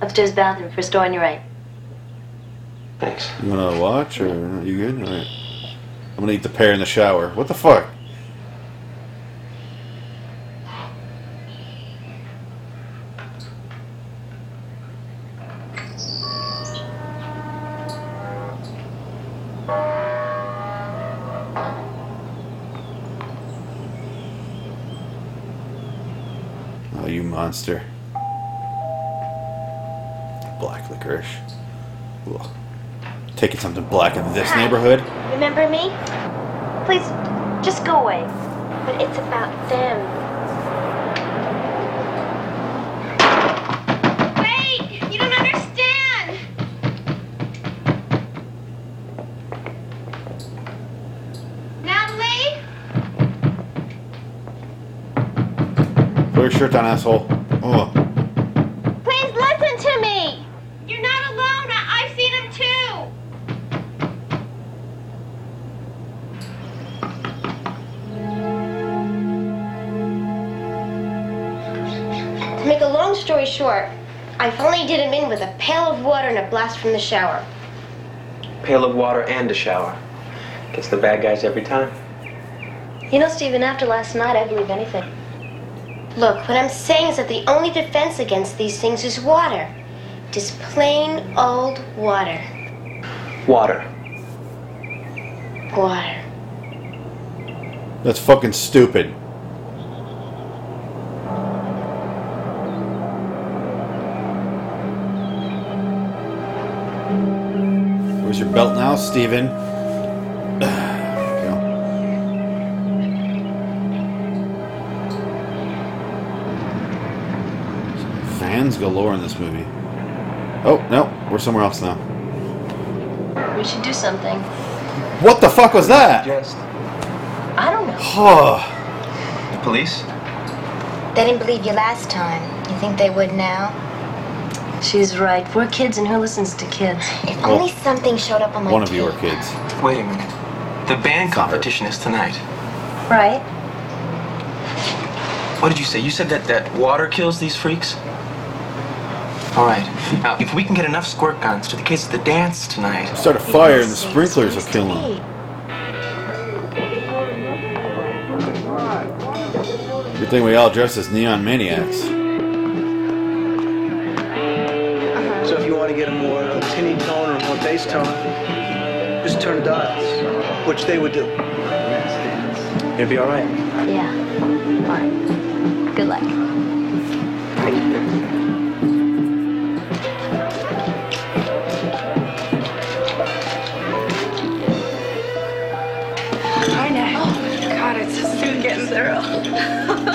Upstairs bathroom, first door on your right. Thanks. You wanna watch or are you good? Alright. I'm gonna eat the pear in the shower. What the fuck? Oh, you monster. Black licorice. Ugh. Taking something black in this neighborhood? Remember me? Please, just go away. But it's about them. Wait! You don't understand! Natalie? Put your shirt on, asshole. Short, I finally did him in with a pail of water and a blast from the shower. Pail of water and a shower. Gets the bad guys every time. You know, Stephen, after last night, I believe anything. Look, what I'm saying is that the only defense against these things is water. Just plain old water. Water. Water. That's fucking stupid. Your belt now, Steven? There you go. Fans galore in this movie. Oh, no, we're somewhere else now. We should do something. What the fuck was that? Just. I don't know. Oh, The police? They didn't believe you last time. You think they would now? She's right. We're kids, and who listens to kids? If only something showed up on my one of you are kids. Wait a minute. The band competition is tonight. Right. What did you say? You said that, that water kills these freaks? All right. Now, if we can get enough squirt guns to the kids at the dance tonight. Start a fire and the sprinklers will kill them. Good thing we all dress as neon maniacs. Tone or more bass tone, just turn the dials, which they would do. It'll be all right. Yeah. Fine. Good luck. Hi, Nat. Oh, God, it's just soon getting thorough.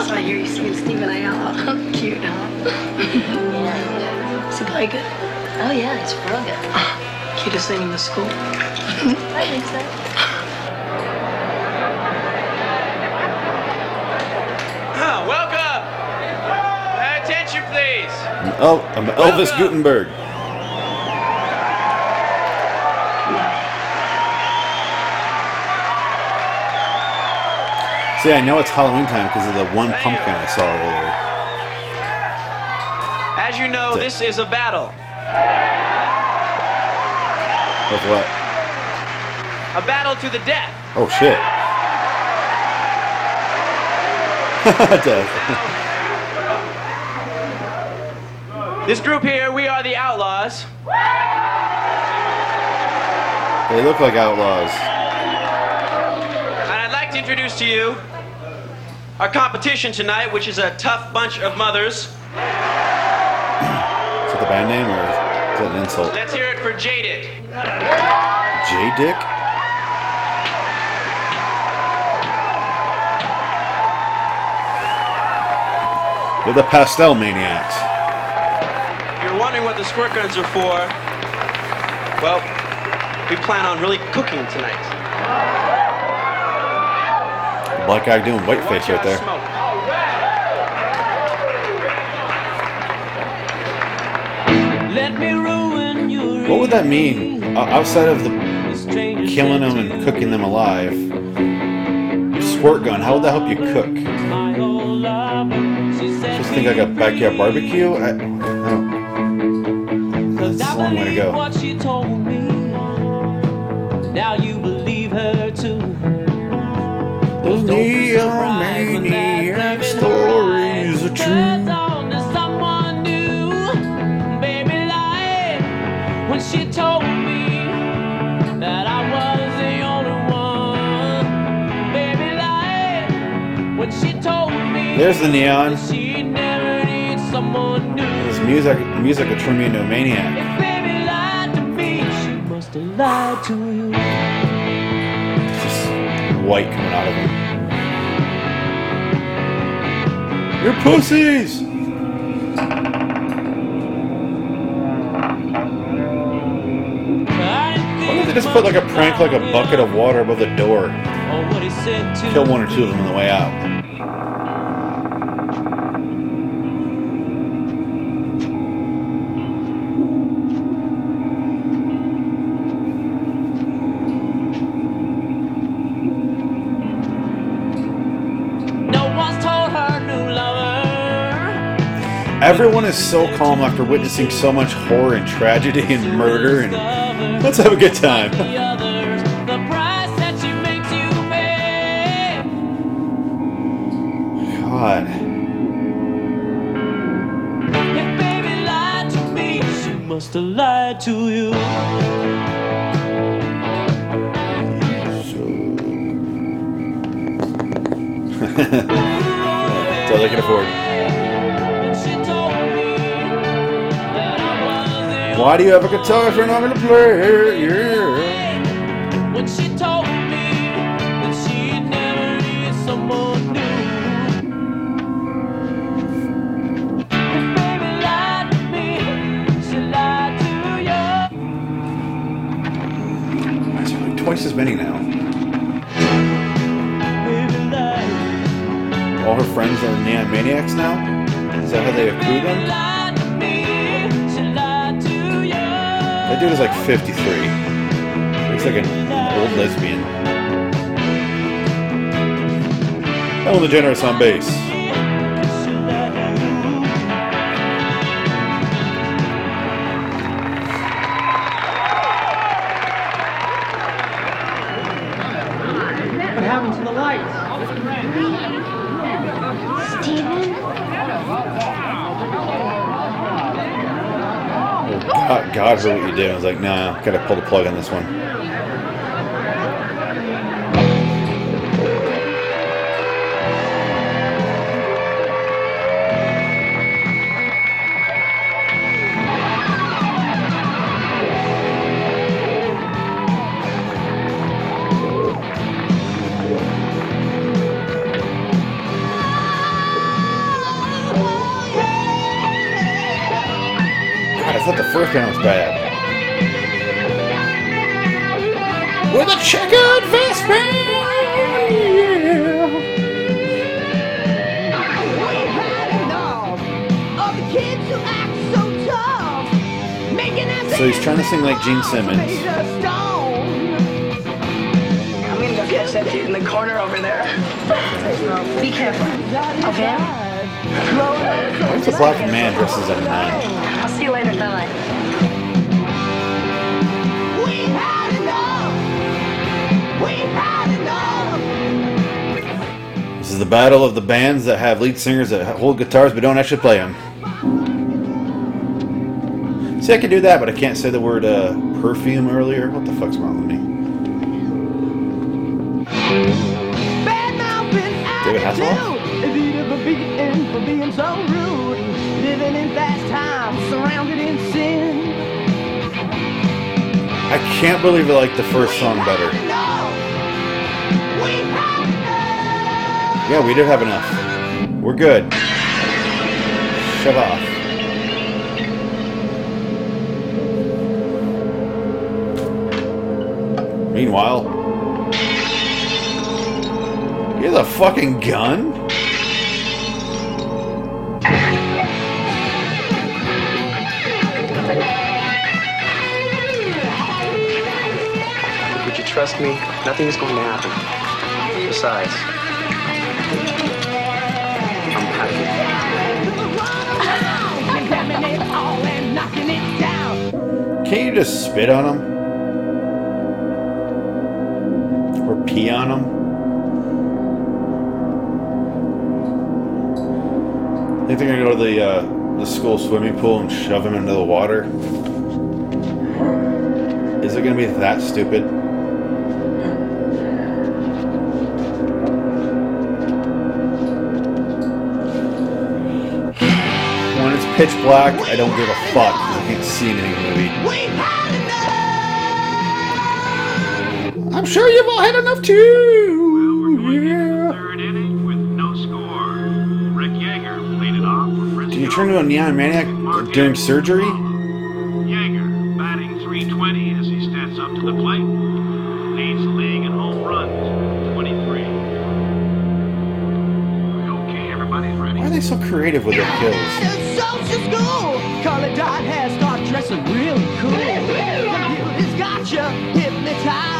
so you're seeing Steve and Ayala. Cute, huh? yeah. Is he play good? Oh, yeah, he's real good. Cutest thing in the school. I think so. welcome! attention, please! Oh, I'm Elvis Guttenberg. See, I know it's Halloween time because of the one pumpkin I saw earlier. As you know, this is a battle. With what? A battle to the death. Oh shit. Death. This group here, we are the Outlaws. They look like outlaws. And I'd like to introduce to you our competition tonight, which is a tough bunch of mothers. Is that the band name or is that an insult? Let's hear it for Jaded. J Dick? They're the pastel maniacs. If you're wondering what the squirt guns are for, well, we plan on really cooking tonight. Black guy doing white face right there. Let me ruin your What would that mean outside of the killing them and cooking them alive? Squirt gun. How would that help you cook? Just think like a backyard barbecue. I, I. That's a long way to go. There's the neon. she never needs someone new. This music, music will turn me into a maniac. Baby lied to me, she must have lied to you. Just white coming out of him. You're pussies. Why don't they just put like a prank, like a bucket of water above the door? Or what he said to Kill one or two of them on the way out. Everyone is so calm after witnessing so much horror and tragedy and murder, and let's have a good time. The others, the price that she makes you pay. God. If baby lied to me, she must have lied to you. Why do you have a guitar if you're not gonna play? Yeah. When she told me that she never needed someone new. Baby lied to me, she lied to you. That's like twice as many now. All her friends are neon maniacs now? Is that how they accrue dude is like 53. Looks like an old lesbian. Ellen DeGeneres on bass. God what you did. I was like, nah, gotta pull the plug on this one. Sing like Gene Simmons. I'm gonna go catch that dude in the corner over there. Be careful. Okay? What's a black man dressed as a nun? I'll see you later tonight. This is the battle of the bands that have lead singers that hold guitars but don't actually play them. See, I can do that, but I can't say the word uh, perfume earlier. What the fuck's wrong with me? David Hasselhoff? Is he ever beaten for being so rude? Living in fast times, surrounded in sin. I can't believe I like the first song better. Yeah, we did have enough. We're good. Shut off. Meanwhile, he has a fucking gun? Would you trust me? Nothing is going to happen. Besides, I'm packing. Contaminate all and knocking it down. Can't you just spit on him? Think gonna the uh, the school swimming pool and shove him into the water? Is it gonna be that stupid? When it's pitch black, I don't give a fuck 'cause I can't see anything in the movie. I'm sure you've all had enough too. Yeah. Did you turn into a neon maniac during surgery? Yeager batting 320 as he steps up to the plate. Leads the league in home runs, 23. Okay, everybody's ready. Why are they so creative with their kills? Social school. Carly Dot has start dressing really cool. Computer's got you hypnotized.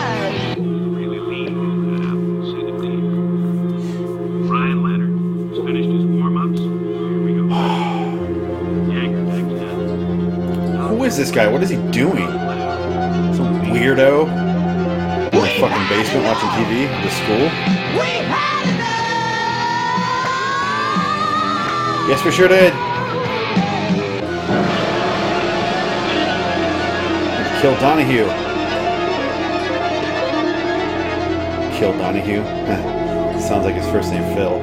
Is this guy? What is he doing? Some weirdo in the fucking basement watching TV at the school? Yes, we sure did. Kill Donahue. Kill Donahue. Sounds like his first name Phil.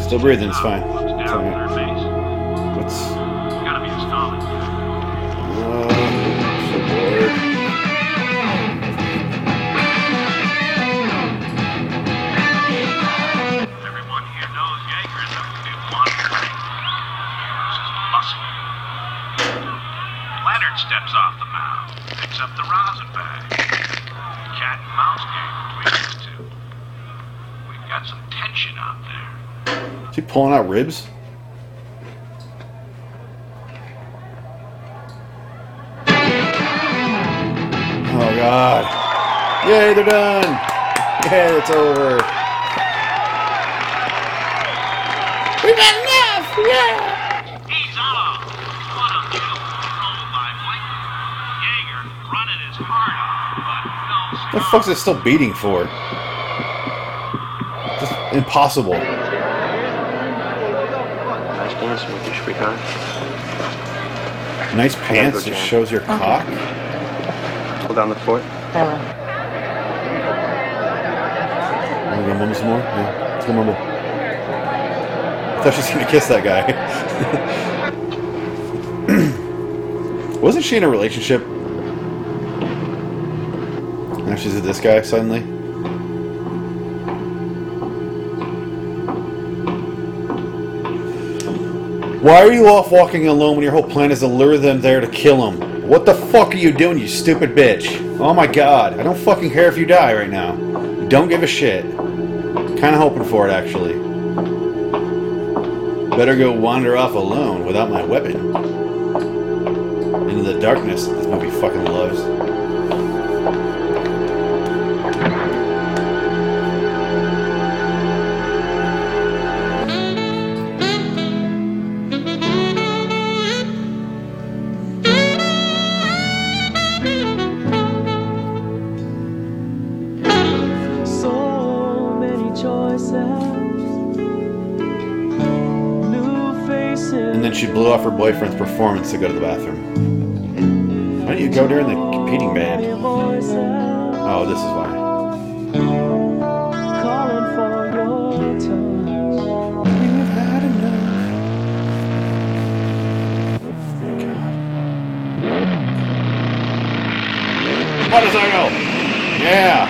Still breathing, it's fine. Ribs? Oh god. Yay, they're done! Yay, it's over. We've had enough! Yeah! He's on. What a little control by Mike. Yeager running his heart out, but no What the fuck's it still beating for? Just impossible. Nice dancing with you, sweetheart. Nice pants that shows your uh-huh. cock. Pull down the fort. Uh-huh. Wanna go mumble some more? Yeah, let's go mumble. I thought she was gonna kiss that guy. Wasn't she in a relationship? Now she's with this guy suddenly. Why are you off walking alone when your whole plan is to lure them there to kill them? What the fuck are you doing, you stupid bitch? Oh my god, I don't fucking care if you die right now. Don't give a shit. Kinda hoping for it, actually. Better go wander off alone without my weapon. Into the darkness this movie fucking loves. Off her boyfriend's performance to go to the bathroom. Why don't you go during the competing band? Oh, this is why. Calling for your touch. We've had enough. Motorcycle! Yeah!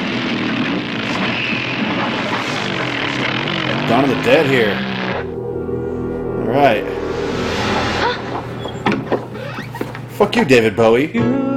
Dawn of the Dead here. Alright. Fuck you, David Bowie.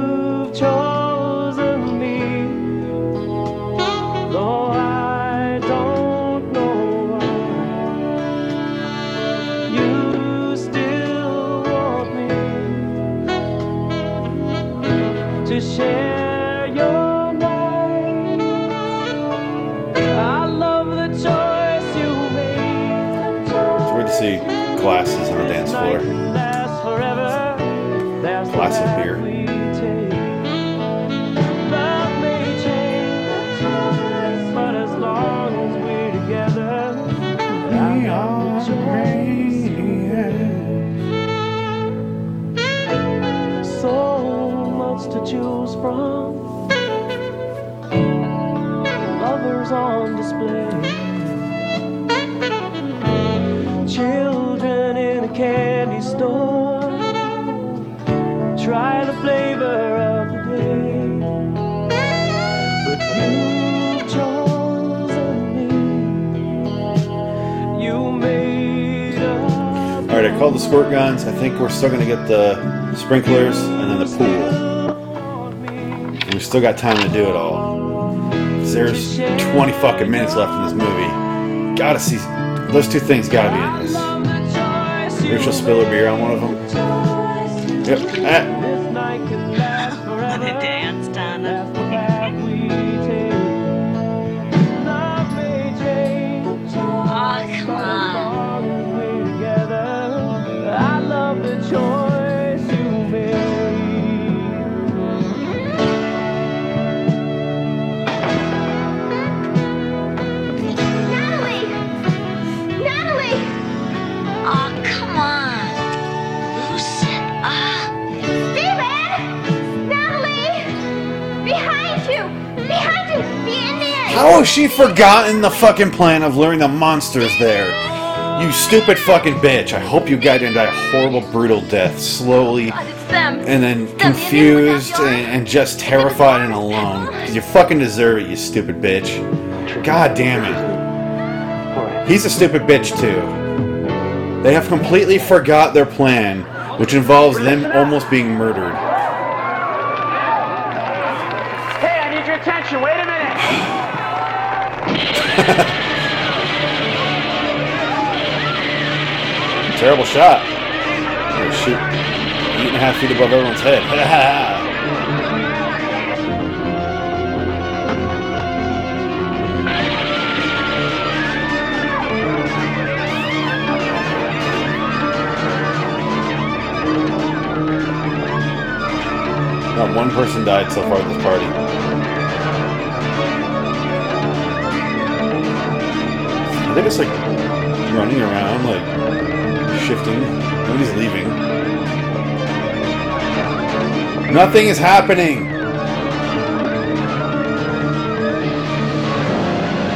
Think we're still gonna get the sprinklers and then the pool. We still got time to do it all. There's 20 fucking minutes left in this movie. Gotta see. Those two things gotta be in this. Maybe she'll spill her beer on one of them. Yep. Ah. She forgotten the fucking plan of luring the monsters there? You stupid fucking bitch. I hope you guys into a horrible, brutal death, slowly, and then confused and, and just terrified and alone. you fucking deserve it, you stupid bitch. God damn it. He's a stupid bitch, too. They have completely forgot their plan, which involves them almost being murdered. Terrible shot. Oh, shoot. Eight and a half feet above everyone's head. Not one person died so far at this party. They're just like running around, like shifting. Nobody's leaving. Nothing is happening.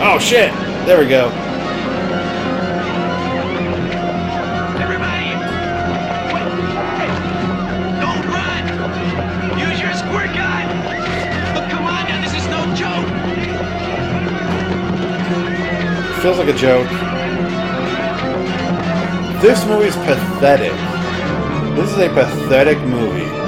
Oh shit! There we go. Everybody. Don't run! Use your squirt gun! Come on now, this is no joke! Feels like a joke. This movie is pathetic. This is a pathetic movie.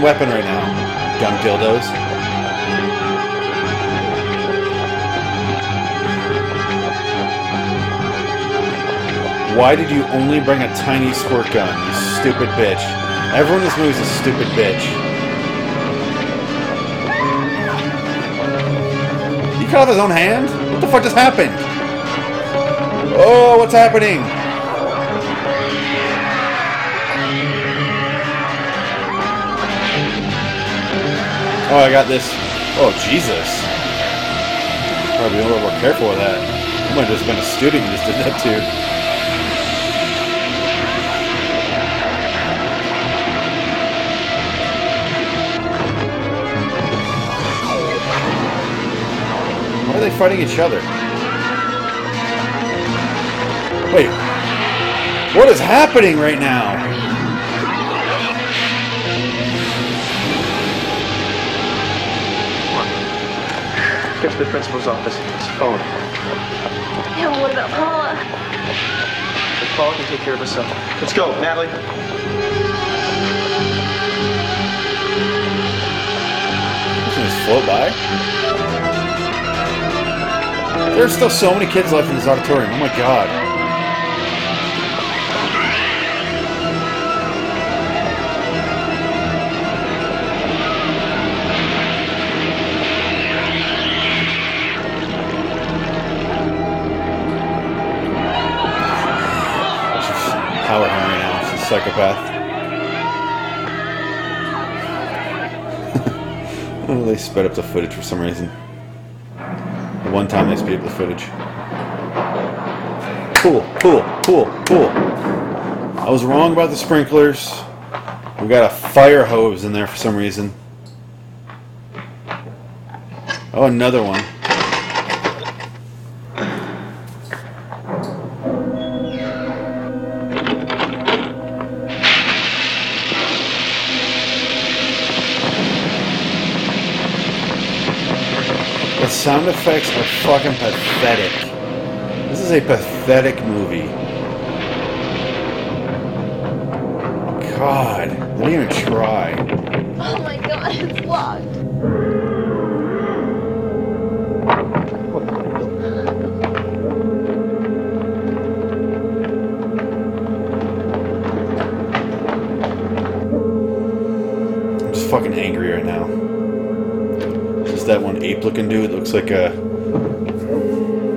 Fucking weapon right now, dumb dildos. Why did you only bring a tiny squirt gun, you stupid bitch? Everyone in this movie is a stupid bitch. He cut off his own hand? What the fuck just happened? Oh, what's happening? Oh, I got this. Oh, Jesus. Probably a little more careful with that. I might have just been a student and just did that too. Why are they fighting each other? Wait. What is happening right now? The principal's office. It's a phone. Yeah, well, what about Paula? The Paul can take care of herself. Let's go, Natalie. Just float by. There's still so many kids left in this auditorium. Oh my god. Oh, they sped up the footage for some reason. The one time they speed up the footage. Cool, cool, cool, cool. I was wrong about the sprinklers. We got a fire hose in there for some reason. Oh, another one. Sound effects are fucking pathetic. This is a pathetic movie. God, they didn't even try. Oh my god, it's locked. One ape-looking dude looks like a.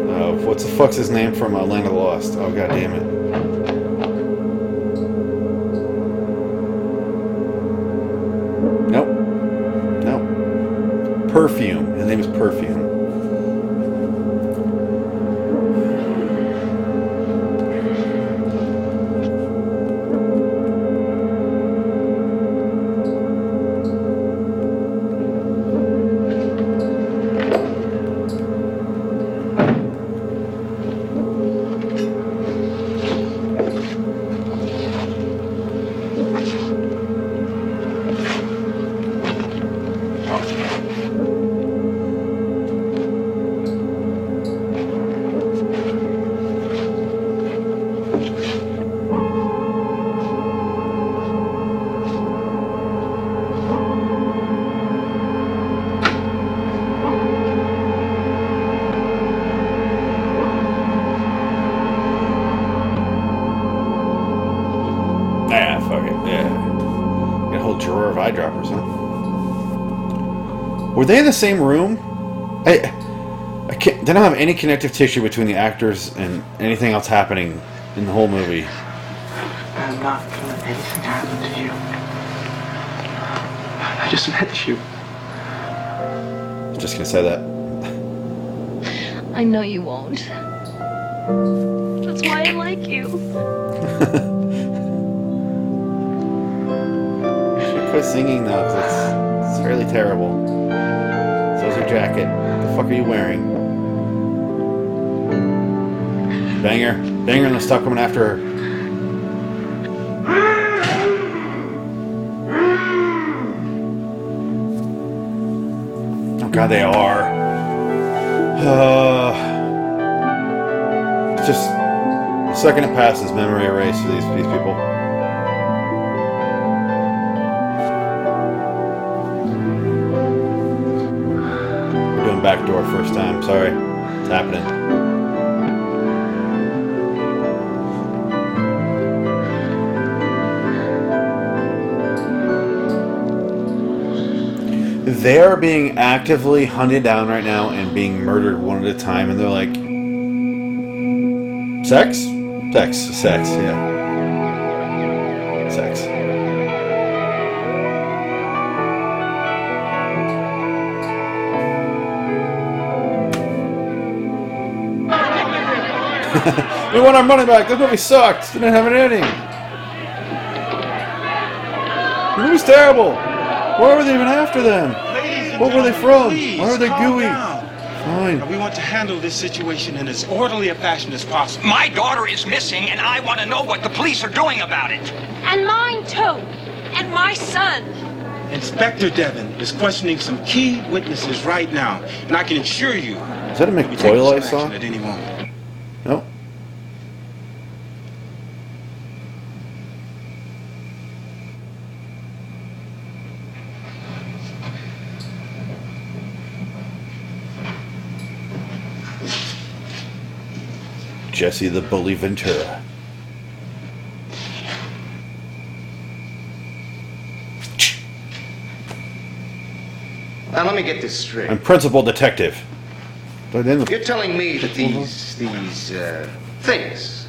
Uh, what's the fuck's his name from uh, Land of the Lost? Oh god damn it. They in the same room? I, I can't. They don't have any connective tissue between the actors and anything else happening in the whole movie. I'm not gonna let anything happen to you. I just met you. Just gonna say that. I know you won't. That's why I like you. Should quit singing now, 'cause it's, it's fairly terrible. Your jacket. What the fuck are you wearing? Banger. Banger and the stuff coming after her. Oh god, they are. Uh, just the second it passes, memory erased for these these people. Back door first time. Sorry. It's happening. They're being actively hunted down right now and being murdered one at a time, and they're like, sex? Sex. Sex, yeah. We want our money back. This movie sucked. Didn't have an ending. The movie's terrible. Where were they even after them? What were they from? Please, Why are they calm gooey? down. Fine. We want to handle this situation in as orderly a fashion as possible. My daughter is missing, and I want to know what the police are doing about it. And mine too. And my son. Inspector Devon is questioning some key witnesses right now, and I can assure you, Is that a we take McFoyle I saw? at any moment. Jesse the Bully Ventura. Now let me get this straight. I'm principal detective. You're telling me that these these uh, things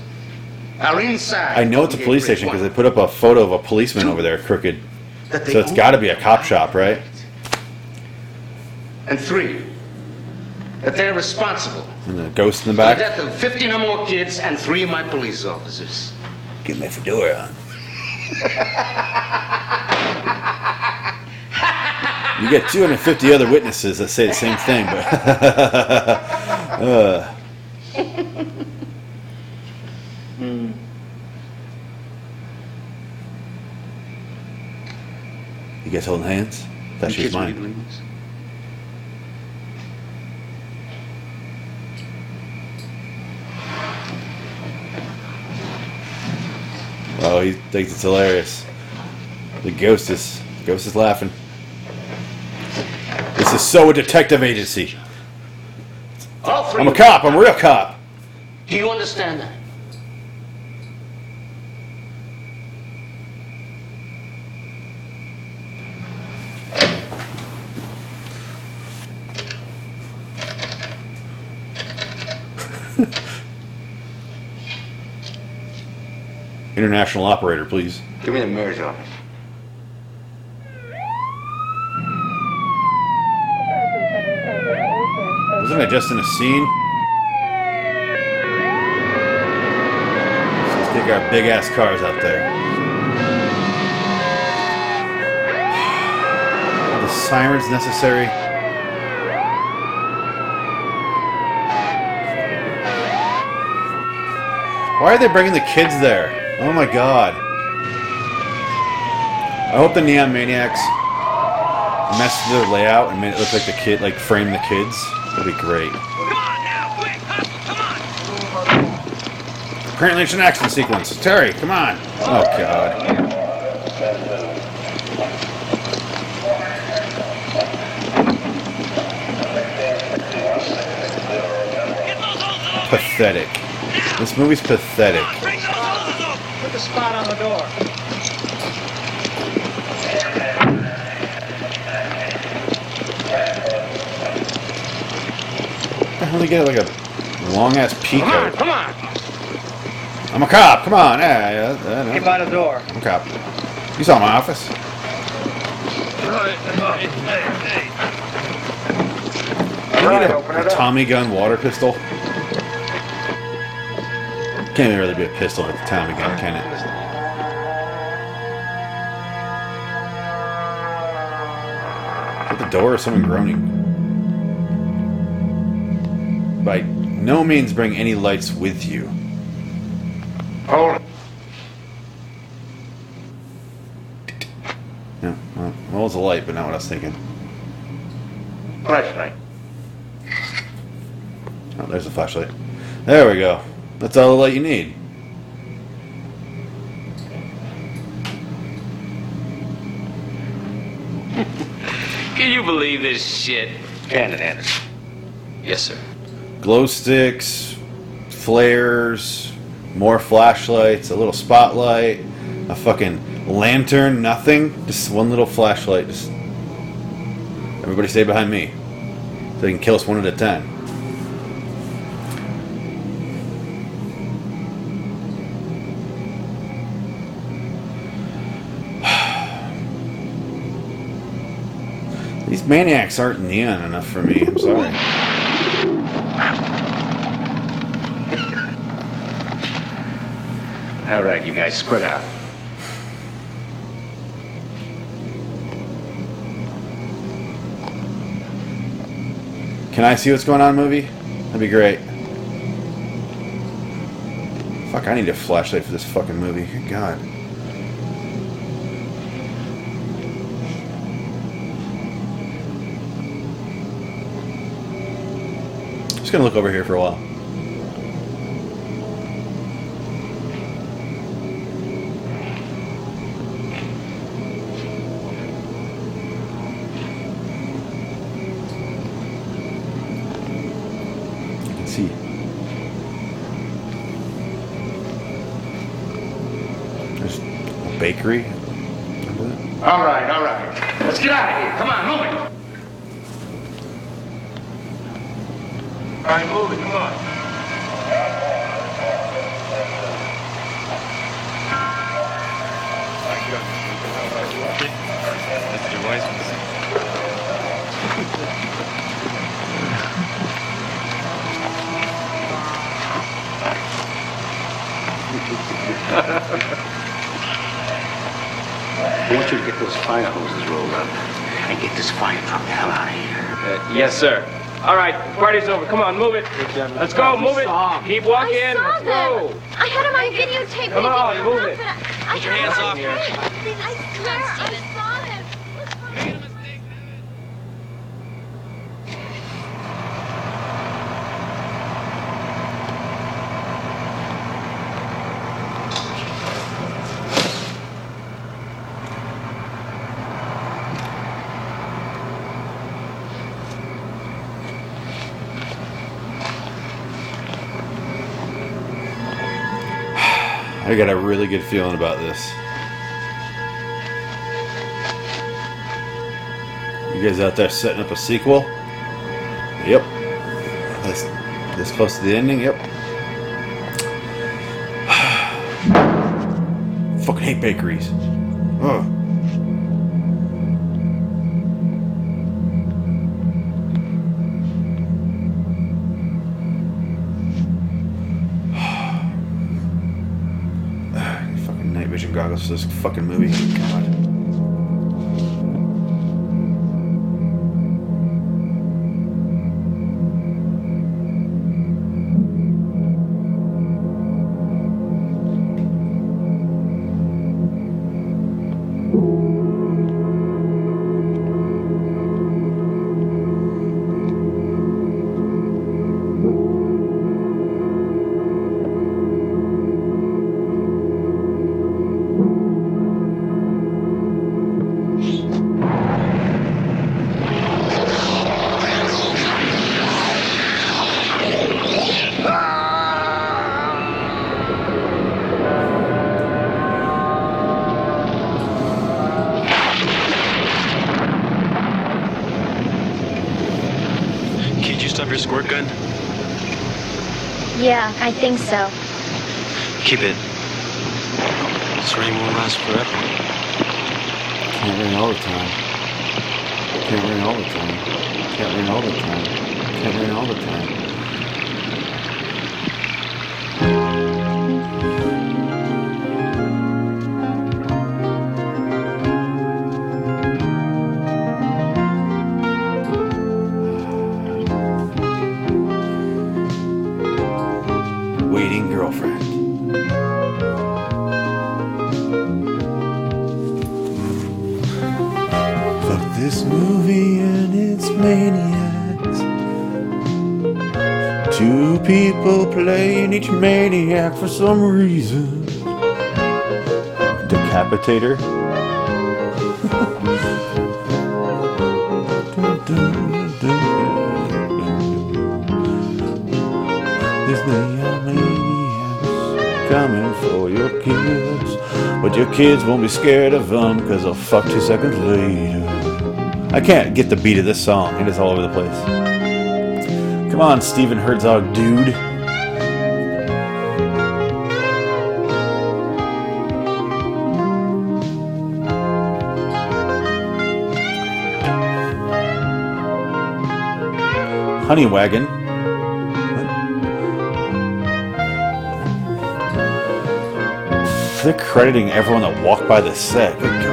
are inside. I know it's a police station because they put up a photo of a policeman over there, crooked. So it's got to be a cop shop, right? And three, that they're responsible And the ghost in the back? for the death of 15 or more kids and three of my police officers. Get my fedora on. You get 250 other witnesses that say the same thing, but uh, you guys holding hands? That's You she's kids mine. Oh, he thinks it's hilarious. The ghost is ghost is laughing. This is so a detective agency. I'm a cop. I'm a real cop. Do you understand that? International operator, please. Give me the mayor's office. Wasn't I just in a scene? Let's take our big ass cars out there. Are the sirens necessary? Why are they bringing the kids there? Oh my god. I hope the Neon Maniacs messed their layout and made it look like the kid, like frame the kids. That'd be great. Apparently it's an action sequence. Terry, come on. Oh god. Pathetic. This movie's pathetic. Put the spot on the door. How do they get like a long ass pea Come on, come on. I'm a cop. Come on. Yeah, yeah, yeah, I know. Get by the door. I'm a cop. You saw my office. Do you need a, a Tommy gun water pistol? Can't even really be a pistol with a Tommy gun, can it? At the door, or someone groaning. By no means bring any lights with you. Hold it. Yeah, well, well, it was a light, but not what I was thinking. Flashlight. Oh, there's a flashlight. There we go. That's all the light you need. Can you believe this shit? Hand it, Anderson? Yes, sir. Glow sticks, flares, more flashlights, a little spotlight, a fucking lantern, nothing. Just one little flashlight. Just everybody stay behind me. So they can kill us one at a time. These maniacs aren't neon enough for me. I'm sorry. All right, you guys, spread out. Can I see what's going on movie? That'd be great. Fuck, I need a flashlight for this fucking movie. Good God. Just gonna look over here for a while. I want you to get those fire hoses rolled up and get this fire truck the hell out of here. Uh, yes, sir. All right, party's over. Come on, move it. Let's go, move it. Keep walking. I saw Let's go. them. I had them on videotape. Come on, move it. up, I, Get your hands off here. on tape. I swear I saw them. I got a really good feeling about this. You guys out there setting up a sequel? Yep. This close to the ending? Yep. Fucking hate bakeries. This fucking movie. God. Two people playing each maniac for some reason. Decapitator. These neon maniacs coming for your kids. But your kids won't be scared of them because they'll fuck two seconds later. I can't get the beat of this song. It is all over the place. Come on, Steven Herzog, dude. Honey Wagon. They're crediting everyone that walked by the set.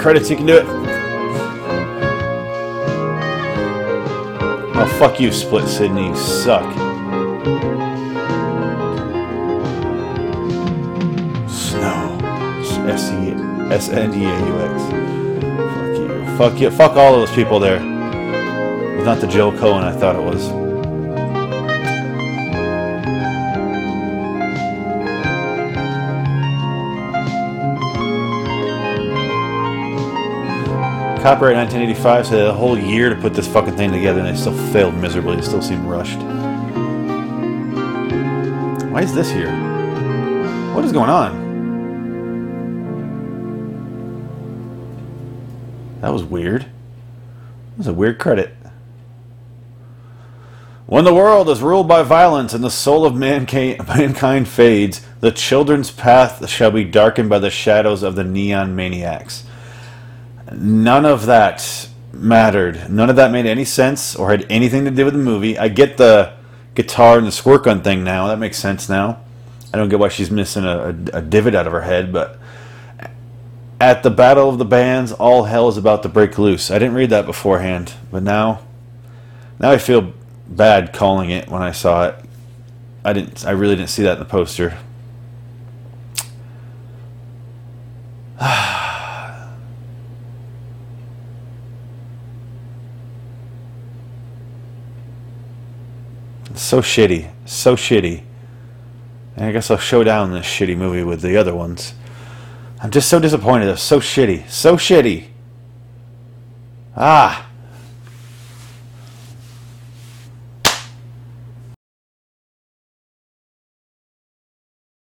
Credits, you can do it. Oh, fuck you, Split Sydney. You suck. Snow. S E S N E A U X. Fuck you. Fuck you. Fuck all those people there. It's not the Joe Cohen I thought it was. Copyright 1985 so they had a whole year to put this fucking thing together and they still failed miserably. It still seemed rushed. Why is this here? What is going on? That was weird. That was a weird credit. When the world is ruled by violence and the soul of mankind, mankind fades, the children's path shall be darkened by the shadows of the neon maniacs. None of that mattered. None of that made any sense or had anything to do with the movie. I get the guitar and the squirt gun thing now. That makes sense now. I don't get why she's missing a, a, a divot out of her head, but at the Battle of the Bands, all hell is about to break loose. I didn't read that beforehand, but now, now I feel bad calling it when I saw it. I didn't. I really didn't see that in the poster. so shitty, so shitty. And I guess I'll show down this shitty movie with the other ones. I'm just so disappointed. They're so shitty. So shitty. Ah.